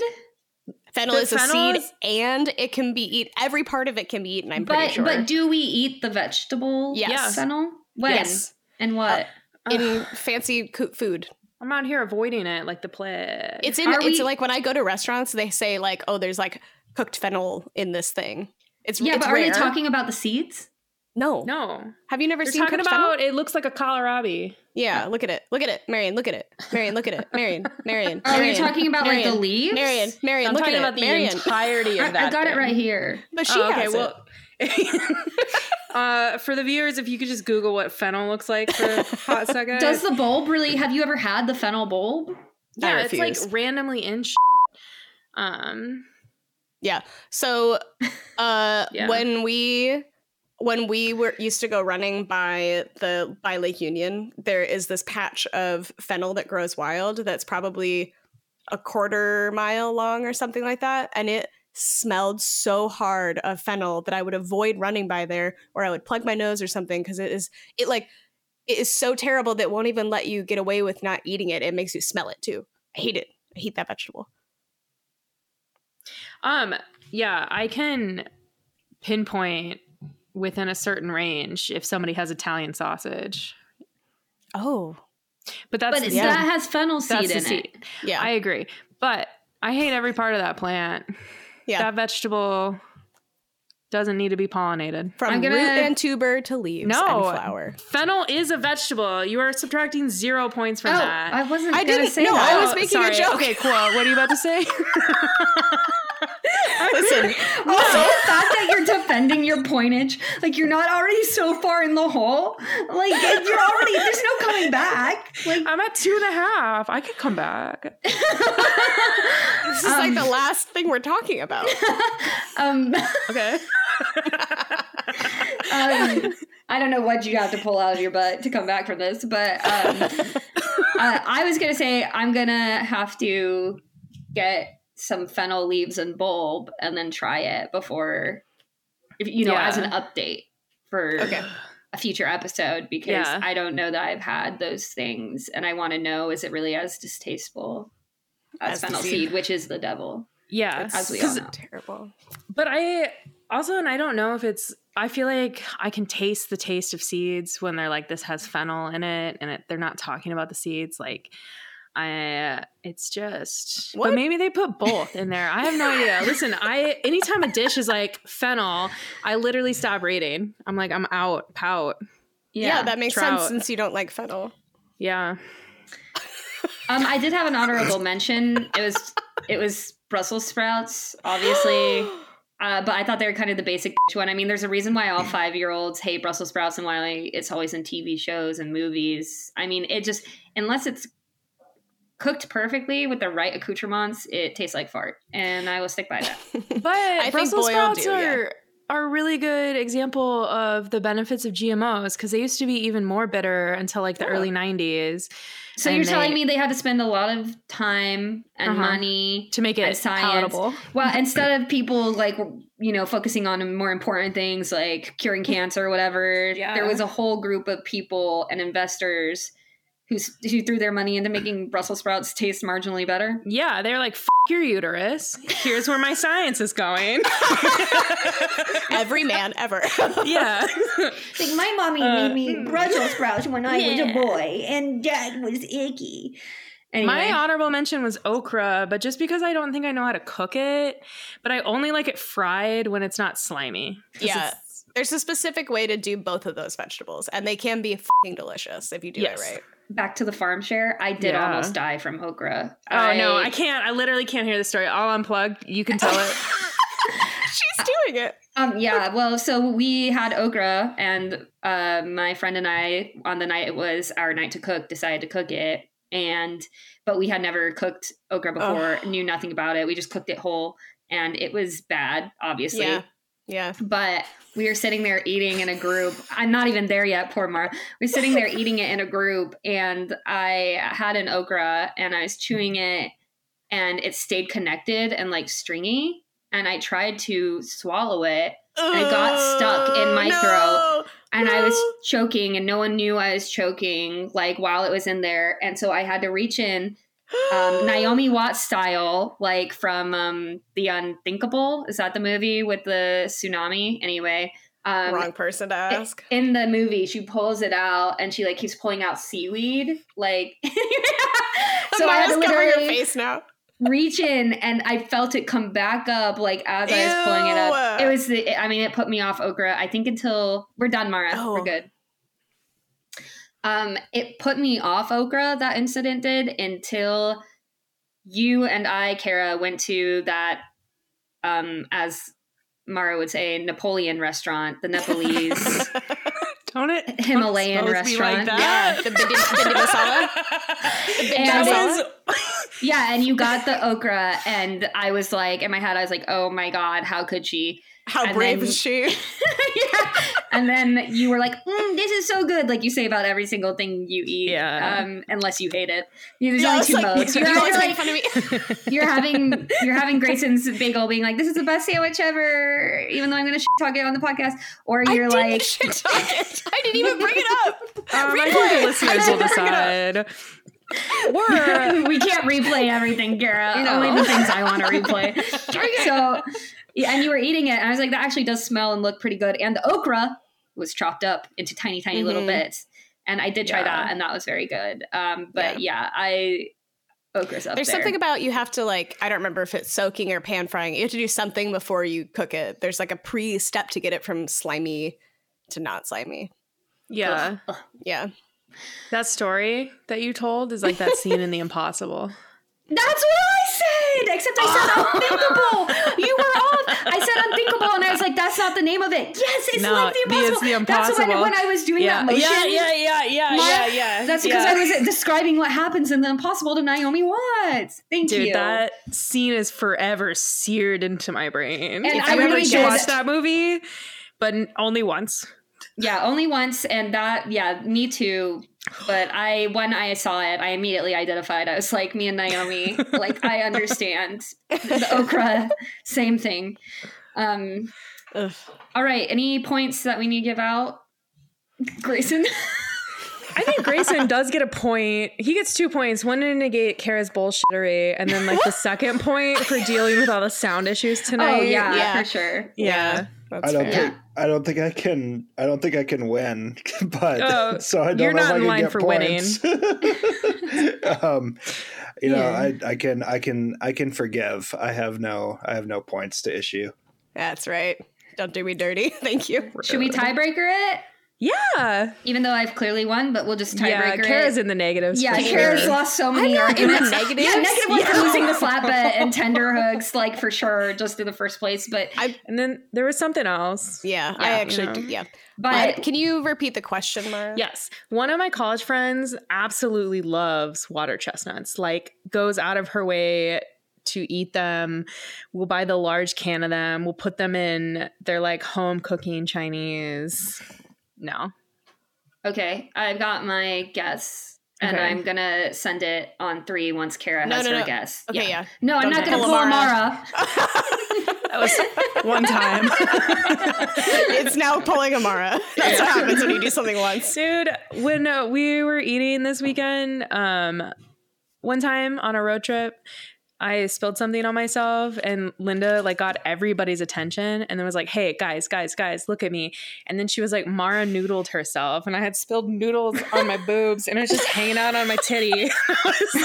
Speaker 1: Fennel
Speaker 4: The
Speaker 1: is a seed
Speaker 4: is-
Speaker 1: and it can be eaten. Every part of it can be eaten, I'm
Speaker 3: but
Speaker 1: pretty sure.
Speaker 3: but do we eat the vegetable
Speaker 1: Yes.
Speaker 3: fennel? When
Speaker 1: Yes.
Speaker 3: and what?
Speaker 1: in fancy co- food.
Speaker 4: I'm out here avoiding it like the plague.
Speaker 1: It's in
Speaker 3: Are
Speaker 1: it's
Speaker 3: we-
Speaker 1: like when I go to restaurants, they say like, "Oh, there's like cooked fennel in this thing." It's
Speaker 3: yeah,
Speaker 1: it's
Speaker 3: but are they talking about the seeds?
Speaker 1: No,
Speaker 4: no.
Speaker 1: Have you never
Speaker 4: They're
Speaker 1: seen
Speaker 4: talking about
Speaker 1: fennel?
Speaker 4: it looks like a kohlrabi.
Speaker 1: Yeah, look at it. Look at it, Marion. Look at it, Marion. Look at it, Marion. Marion.
Speaker 3: You're
Speaker 1: Marion,
Speaker 3: talking about like the leaves?
Speaker 1: Marion. Marion.
Speaker 4: I'm
Speaker 1: look
Speaker 4: talking
Speaker 1: at
Speaker 4: about
Speaker 1: it,
Speaker 4: the
Speaker 1: Marion.
Speaker 4: entirety of that.
Speaker 3: I got it right here.
Speaker 1: But she
Speaker 4: Oh,
Speaker 1: has it.
Speaker 4: uh, for the viewers, if you could just Google what fennel looks like for a hot second.
Speaker 3: Does the bulb really? Have you ever had the fennel bulb?
Speaker 4: yeah, it's like randomly in. Sh- um,
Speaker 1: Yeah. So uh
Speaker 4: Yeah.
Speaker 1: when we when we were used to go running by the by Lake Union, there is this patch of fennel that grows wild that's probably a quarter mile long or something like that. And it smelled so hard of fennel that I would avoid running by there or I would plug my nose or something because it is it like it is so terrible that it won't even let you get away with not eating it. It makes you smell it too. I hate it. I hate that vegetable.
Speaker 4: Um, yeah, I can pinpoint within a certain range if somebody has Italian sausage,
Speaker 1: Oh.
Speaker 4: but that's
Speaker 3: But
Speaker 1: yeah.
Speaker 3: that has fennel seed
Speaker 4: that's
Speaker 3: in
Speaker 4: seed.
Speaker 3: it.
Speaker 1: Yeah.
Speaker 4: I agree, but I hate every part of that plant.
Speaker 1: Yeah.
Speaker 4: That vegetable doesn't need to be pollinated.
Speaker 1: From
Speaker 3: I'm gonna-
Speaker 1: root and tuber to leaves
Speaker 4: No.
Speaker 1: and flower.
Speaker 4: Fennel is a vegetable. You are subtracting zero points from
Speaker 3: Oh,
Speaker 4: that.
Speaker 3: I wasn't.
Speaker 1: I
Speaker 3: gonna
Speaker 1: didn't-
Speaker 3: say
Speaker 1: no,
Speaker 3: that.
Speaker 1: I was
Speaker 4: Oh,
Speaker 1: making a joke.
Speaker 4: Okay, cool. What are you about to say?
Speaker 1: Listen,
Speaker 3: Also, the fact that you're defending your pointage, like you're not already so far in the hole, like you're already there's no coming back. Like
Speaker 4: I'm at two and a half. I could come back.
Speaker 1: this is like the last thing we're talking about.
Speaker 3: um,
Speaker 4: Okay.
Speaker 3: um I don't know what you have to pull out of your butt to come back from this, but um, uh, I was gonna say I'm gonna have to get some fennel leaves and bulb and then try it before, if you know,
Speaker 4: Yeah.
Speaker 3: as an update for
Speaker 1: Okay.
Speaker 3: a future episode because
Speaker 4: Yeah.
Speaker 3: I don't know that I've had those things and I want to know is it really as distasteful as,
Speaker 1: As
Speaker 3: fennel
Speaker 1: seed.
Speaker 3: which is the devil.
Speaker 4: Yeah.
Speaker 3: As we all know.
Speaker 1: Terrible.
Speaker 4: But I also, and I don't know if it's, I feel like I can taste the taste of seeds when they're like, this has fennel in it and it, they're not talking about the seeds. Like, I, it's just,
Speaker 1: What?
Speaker 4: but maybe they put both in there. I have no idea. Listen, I, anytime a dish is like fennel, I literally stop reading. I'm like, I'm out, pout.
Speaker 1: Yeah, that makes
Speaker 4: trout.
Speaker 1: sense since you don't like fennel.
Speaker 4: Yeah.
Speaker 3: Um, I did have an honorable mention. It was it was Brussels sprouts, obviously. Uh, but I thought they were kind of the basic one. I mean, there's a reason why all five year olds hate Brussels sprouts and why it's always in TV shows and movies. I mean, it just unless it's cooked perfectly with the right accoutrements, it tastes like fart, and I will stick by that.
Speaker 4: But
Speaker 1: think
Speaker 4: Brussels
Speaker 1: boiled
Speaker 4: sprouts
Speaker 1: do, yeah.
Speaker 4: are are a really good example of the benefits of GMOs because they used to be even more bitter until like the
Speaker 1: Yeah.
Speaker 4: early 90s.
Speaker 3: So
Speaker 4: And
Speaker 3: you're telling me they had to spend a lot of time and
Speaker 4: Uh-huh.
Speaker 3: money
Speaker 4: to make it
Speaker 3: science.
Speaker 4: palatable.
Speaker 3: Well, instead of people like you know focusing on more important things like curing cancer or whatever,
Speaker 4: Yeah.
Speaker 3: there was a whole group of people and investors who who threw their money into making Brussels sprouts taste marginally better.
Speaker 4: Yeah, they're like, F- your uterus. Here's where my science is going.
Speaker 1: Every man ever.
Speaker 4: yeah.
Speaker 5: Like my mommy
Speaker 4: Uh,
Speaker 5: made me Brussels sprouts when I was a boy, and Dad was icky.
Speaker 3: Anyway,
Speaker 4: My honorable mention was okra, but just because I don't think I know how to cook it, but I only like it fried when it's not slimy.
Speaker 1: Yeah. There's a specific way to do both of those vegetables, and they can be fucking delicious if you do
Speaker 4: Yes.
Speaker 1: it right.
Speaker 3: Back to the farm share. I did
Speaker 4: Yeah.
Speaker 3: almost die from okra.
Speaker 4: Oh no, I can't. I literally can't hear the story. I'll unplug. You can tell it.
Speaker 1: She's doing it.
Speaker 3: Um, yeah, well, so we had okra, and uh, my friend and I, on the night it was our night to cook, decided to cook it. And but we had never cooked okra before, knew nothing about it. We just cooked it whole, and it was bad, obviously.
Speaker 1: Yeah. Yeah.
Speaker 3: But we were sitting there eating in a group. I'm not even there yet, poor Mar. We're sitting there eating it in a group, and I had an okra, and I was chewing it, and it stayed connected and like stringy. And I tried to swallow it, and it got stuck in oh, my throat, and I was choking, and no one knew I was choking, like while it was in there. And so I had to reach in, um, Naomi Watts style, like from um, The Unthinkable. Is that the movie with the tsunami? Anyway, um,
Speaker 1: Wrong person to ask.
Speaker 3: in the movie, she pulls it out and she like keeps pulling out seaweed, like. so I had to
Speaker 1: her
Speaker 3: literally
Speaker 1: face now.
Speaker 3: reach in and I felt it come back up like as I was pulling it up. It was the I mean it put me off okra I think until we're done Mara.
Speaker 1: Oh.
Speaker 3: We're good. Um it put me off okra that incident did until you and I Kara went to that um as Mara would say Napoleon restaurant, the Nepalese
Speaker 4: Don't it? don't
Speaker 3: Himalayan
Speaker 4: supposed to be
Speaker 3: restaurant.
Speaker 1: Yeah, the bhindi, bhindi masala.
Speaker 3: And-
Speaker 4: that was
Speaker 3: Yeah, and you got the okra and I was like in my head I was like, "Oh my god, how could she?"
Speaker 1: How
Speaker 3: And
Speaker 1: brave
Speaker 3: then-
Speaker 1: is she?
Speaker 3: yeah. And then you were like, mm, "This is so good," like you say about every single thing you eat.
Speaker 4: Yeah.
Speaker 3: Um, unless you hate it. There's
Speaker 1: Yeah,
Speaker 3: only two
Speaker 1: like-
Speaker 3: modes.
Speaker 1: you
Speaker 3: You're, you're like,
Speaker 1: fun of me.
Speaker 3: you're having you're having Grayson's bagel, being like, "This is the best sandwich ever," even though I'm going to talk it on the podcast. Or you're
Speaker 1: didn't
Speaker 3: like,
Speaker 1: shit talk it. I didn't even bring it up.
Speaker 4: Um, I think the listeners will
Speaker 1: didn't bring it up.
Speaker 4: decide.
Speaker 3: We can't replay everything, Kara.
Speaker 4: No.
Speaker 3: Only the things I want to replay. so, and you were eating it, and I was like, that actually does smell and look pretty good. And the okra was chopped up into tiny, tiny little
Speaker 1: Mhm.
Speaker 3: bits, and I did try
Speaker 1: Yeah.
Speaker 3: that, and that was very good. Um, but yeah, I okra's up there.
Speaker 1: There's
Speaker 3: there.
Speaker 1: something about you have to like I don't remember if it's soaking or pan frying. You have to do something before you cook it. There's like a pre step to get it from slimy to not slimy.
Speaker 4: yeah.
Speaker 1: Yeah.
Speaker 4: That story that you told is like that scene in The Impossible.
Speaker 3: That's what I said, except I said ah. unthinkable. You were off. I said unthinkable, and I was like, "That's not the name of it." Yes, it's
Speaker 4: No,
Speaker 3: like the impossible.
Speaker 4: it's the
Speaker 3: That's when, when I was doing
Speaker 4: yeah.
Speaker 3: that motion.
Speaker 4: yeah, yeah, yeah, yeah,
Speaker 3: My-
Speaker 4: yeah, yeah.
Speaker 3: That's because
Speaker 4: yeah.
Speaker 3: I was describing what happens in the impossible to Naomi Watts. Thank
Speaker 4: Dude,
Speaker 3: you.
Speaker 4: that scene is forever seared into my brain.
Speaker 3: And
Speaker 4: if
Speaker 3: I
Speaker 4: you ever
Speaker 3: really did-
Speaker 4: watch that movie, but only once.
Speaker 3: Yeah, only once, and that yeah, me too. But I when I saw it, I immediately identified. I was like, me and Naomi, like I understand the okra, same thing. Um,
Speaker 1: Ugh.
Speaker 3: all right, any points that we need to give out, Grayson?
Speaker 4: I think Grayson does get a point. He gets two points. One to negate Kara's bullshittery, and then like the second point for dealing with all the sound issues tonight.
Speaker 3: oh yeah,
Speaker 1: Yeah.
Speaker 3: for sure.
Speaker 4: yeah.
Speaker 1: That's
Speaker 2: I don't
Speaker 1: fair.
Speaker 2: think I don't think I can I don't think I can win, but
Speaker 4: Oh,
Speaker 2: so I don't
Speaker 4: you're
Speaker 2: know
Speaker 4: not
Speaker 2: if I
Speaker 4: in
Speaker 2: can
Speaker 4: line
Speaker 2: get
Speaker 4: for
Speaker 2: points. um, you know, I I can I can I can forgive. I have no I have no points to issue.
Speaker 1: That's right. Don't do me dirty. Thank you.
Speaker 3: Should we tiebreaker it?
Speaker 4: Yeah.
Speaker 3: Even though I've clearly won, but we'll just tiebreaker.
Speaker 4: Yeah.
Speaker 3: tiebreaker
Speaker 4: Kara's
Speaker 3: it.
Speaker 4: in the negatives.
Speaker 3: Yeah,
Speaker 4: for
Speaker 3: Kara's
Speaker 4: sure.
Speaker 3: lost so many
Speaker 1: not in the
Speaker 3: arguments.
Speaker 1: negatives.
Speaker 3: Yeah, negative one for losing the slap bet and tender hooks, like for sure, just in the first place. But
Speaker 4: And then there was something else.
Speaker 1: Yeah, I actually
Speaker 4: you know.
Speaker 1: Yeah.
Speaker 3: but
Speaker 1: But can you repeat the question, Mara?
Speaker 4: Yes. One of my college friends absolutely loves water chestnuts, like goes out of her way to eat them. We'll buy the large can of them. We'll put them in their like home cooking Chinese. No.
Speaker 3: Okay, I've got my guess, and
Speaker 4: Okay.
Speaker 3: I'm gonna send it on three once Kara
Speaker 1: No,
Speaker 3: has
Speaker 1: no,
Speaker 3: her
Speaker 1: no.
Speaker 3: guess.
Speaker 1: Okay, yeah.
Speaker 3: No, I'm
Speaker 1: Don't
Speaker 3: gonna
Speaker 1: pull
Speaker 3: pull
Speaker 1: Amara.
Speaker 4: That was one time.
Speaker 1: it's now pulling Amara. That's what happens when you do something once.
Speaker 4: Dude, when uh, we were eating this weekend, um, one time on a road trip, I spilled something on myself, and Linda like got everybody's attention, and then was like, "Hey, guys, guys, guys, look at me!" And then she was like, "Mara noodled herself," and I had spilled noodles on my boobs, and it was just hanging out on my titty. I was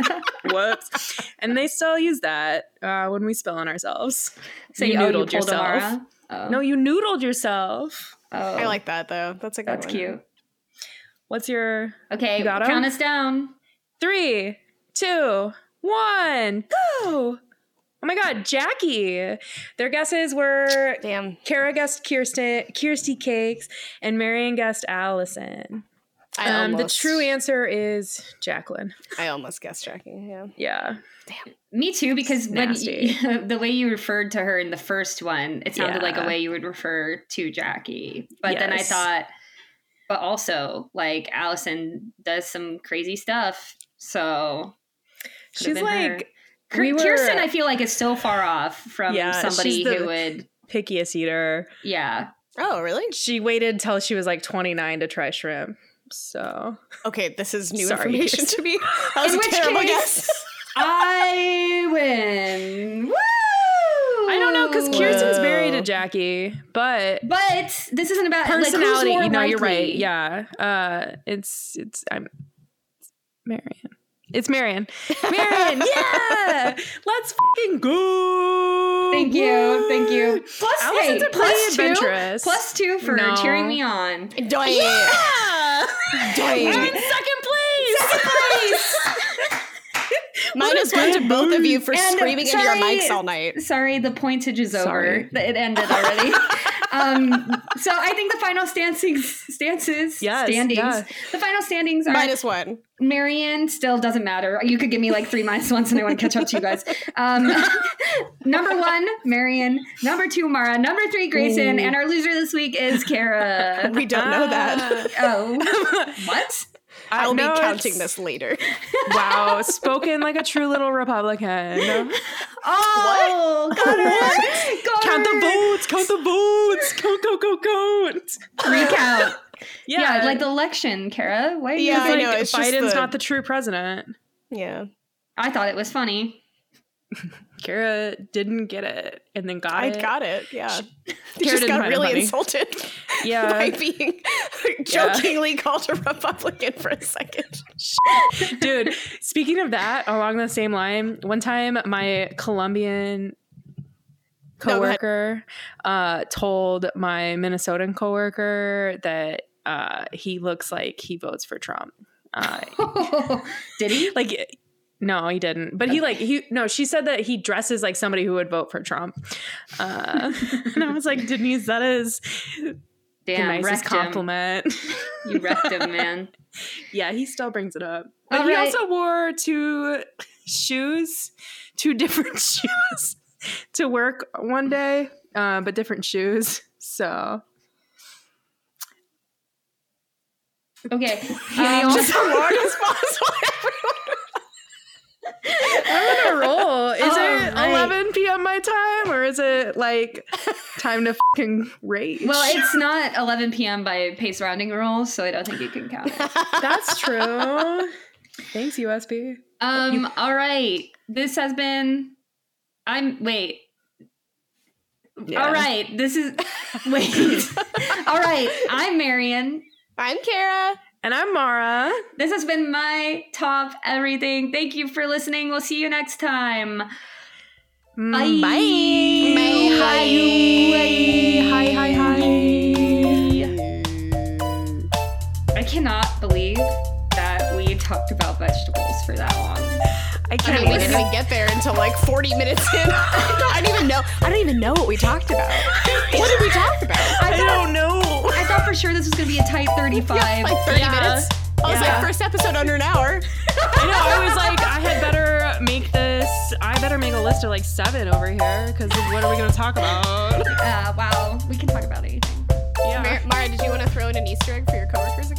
Speaker 4: like, "Whoops!" And they still use that uh, when we spill on ourselves.
Speaker 3: So
Speaker 4: you
Speaker 3: you, oh, you
Speaker 4: noodled yourself.
Speaker 3: Oh.
Speaker 4: No, you noodled yourself.
Speaker 3: oh.
Speaker 1: I like that though. That's a good
Speaker 3: that's
Speaker 1: one.
Speaker 3: cute.
Speaker 4: What's your
Speaker 3: Okay,
Speaker 4: You got 'em?
Speaker 3: count us down.
Speaker 4: three, two, one, go. Oh my god, Jackie. Their guesses were
Speaker 1: Damn.
Speaker 4: Kara guessed Kirsten, Kirsty Cakes, and Marion guessed Allison.
Speaker 1: I
Speaker 4: Um, the true answer is Jacqueline.
Speaker 1: I almost guessed Jackie. Yeah.
Speaker 4: Yeah. Damn.
Speaker 3: Me too, because when you, the way you referred to her in the first one, it sounded like a way you would refer to Jackie. But then I thought, but also like Allison does some crazy stuff, so could've
Speaker 4: She's
Speaker 3: been her.
Speaker 4: like
Speaker 3: Kir-
Speaker 4: we were-
Speaker 3: Kirsten. I feel like is so far off from
Speaker 4: Yeah,
Speaker 3: somebody
Speaker 4: she's the-
Speaker 3: who would,
Speaker 4: pickiest eater.
Speaker 3: yeah.
Speaker 1: Oh, really?
Speaker 4: She waited till she was like 29 to try shrimp. So
Speaker 1: Okay, this is new
Speaker 4: Sorry,
Speaker 1: information
Speaker 3: In
Speaker 1: to me. That was a
Speaker 3: which
Speaker 1: terrible
Speaker 3: case,
Speaker 1: guess.
Speaker 3: I win. Woo!
Speaker 4: I don't know because Kirsten's married to Jackie, but
Speaker 3: But this isn't about
Speaker 4: personality.
Speaker 3: Like, who's
Speaker 4: you know,
Speaker 3: more
Speaker 4: you're right. Yeah. Uh, it's it's I'm it's Marion. It's Marion. Marion. yeah. Let's fucking go.
Speaker 3: Thank you, thank you. Plus,
Speaker 4: Allison's
Speaker 3: hey,
Speaker 4: a pretty
Speaker 3: plus two, plus two for
Speaker 4: No.
Speaker 3: cheering me on.
Speaker 1: Doy.
Speaker 4: Yeah.
Speaker 1: Doy.
Speaker 4: I'm in second place. Second place.
Speaker 1: Minus one to both of you for
Speaker 3: And,
Speaker 1: screaming into your mics all night.
Speaker 3: Sorry, the pointage is
Speaker 4: Sorry.
Speaker 3: over. It ended already. um, so I think the final stancings, stances,
Speaker 4: Yes,
Speaker 3: standings.
Speaker 4: yeah.
Speaker 3: The final standings are
Speaker 1: Minus one.
Speaker 3: Marion still doesn't matter. You could give me like three minus ones and I want to catch up to you guys. Um, number one, Marion. Number two, Mara. Number three, Grayson. And our loser this week is Kara.
Speaker 1: We don't know that.
Speaker 3: oh, what?
Speaker 1: I'll
Speaker 4: I
Speaker 1: be counting
Speaker 4: it's-
Speaker 1: this later.
Speaker 4: Wow, spoken like a true little Republican.
Speaker 3: Oh, got her. Got
Speaker 4: Count the votes. Count the votes. Count, count, count, count.
Speaker 3: Recount.
Speaker 4: Yeah,
Speaker 3: Yeah, like the election, Kara. Why are you
Speaker 1: Yeah,
Speaker 4: It's
Speaker 1: I know, it's just
Speaker 4: Biden's
Speaker 1: the-
Speaker 4: not the true president.
Speaker 1: Yeah.
Speaker 3: I thought it was funny.
Speaker 4: Kara didn't get it and then got
Speaker 1: I
Speaker 4: it.
Speaker 1: got it. Yeah.
Speaker 4: Kara
Speaker 1: You just got really insulted
Speaker 4: Yeah.
Speaker 1: by being jokingly called a Republican for a second.
Speaker 4: Dude, speaking of that, along the same line, one time my Colombian
Speaker 1: No,
Speaker 4: coworker uh, told my Minnesotan coworker that uh, he looks like he votes for Trump. Uh,
Speaker 3: Did he?
Speaker 4: like no he didn't but he like he no she said that he dresses like somebody who would vote for trump uh and i was like denise that is the
Speaker 3: Damn,
Speaker 4: nicest
Speaker 3: wrecked him.
Speaker 4: compliment
Speaker 3: You wrecked him, man.
Speaker 4: yeah he still brings it up but
Speaker 3: All
Speaker 4: he
Speaker 3: right.
Speaker 4: also wore two shoes two different shoes to work one day uh, but different shoes so
Speaker 3: Okay. Um,
Speaker 1: Just as long as possible.
Speaker 4: I'm on a roll is
Speaker 3: All
Speaker 4: it
Speaker 3: right.
Speaker 4: 11 p.m my time or is it like time to fucking rage
Speaker 3: well, it's not 11 p.m. by pace rounding rules, so I don't think you can count it.
Speaker 4: That's true. Thanks, USB.
Speaker 3: Um. All right. This has been. I'm. Wait.
Speaker 4: Yeah.
Speaker 3: All right. This is. Wait. all right. I'm Marion.
Speaker 1: I'm Kara.
Speaker 4: And I'm Mara.
Speaker 3: This has been my top everything. Thank you for listening. We'll see you next time.
Speaker 4: Mm,
Speaker 3: Bye.
Speaker 4: Bye.
Speaker 3: Bye.
Speaker 4: Hi, hi, hi.
Speaker 3: I cannot believe that we talked about vegetables for that long.
Speaker 4: I
Speaker 1: I
Speaker 4: can't
Speaker 1: mean, we didn't even get there until like 40 minutes in. I don't even know. I don't even know what we talked about. What did we talk about?
Speaker 4: I don't know.
Speaker 3: I thought for sure this was going to be a tight 35.
Speaker 1: Like 30
Speaker 4: Yeah.
Speaker 1: minutes. I was
Speaker 4: Yeah.
Speaker 1: like, first episode under an hour.
Speaker 4: I know. I was like, I had better make this I better make a list of like seven over here because what are we going to talk about?
Speaker 3: Uh, wow, we can talk about anything.
Speaker 4: Yeah.
Speaker 1: Mar- Mara, did you want to throw in an Easter egg for your coworkers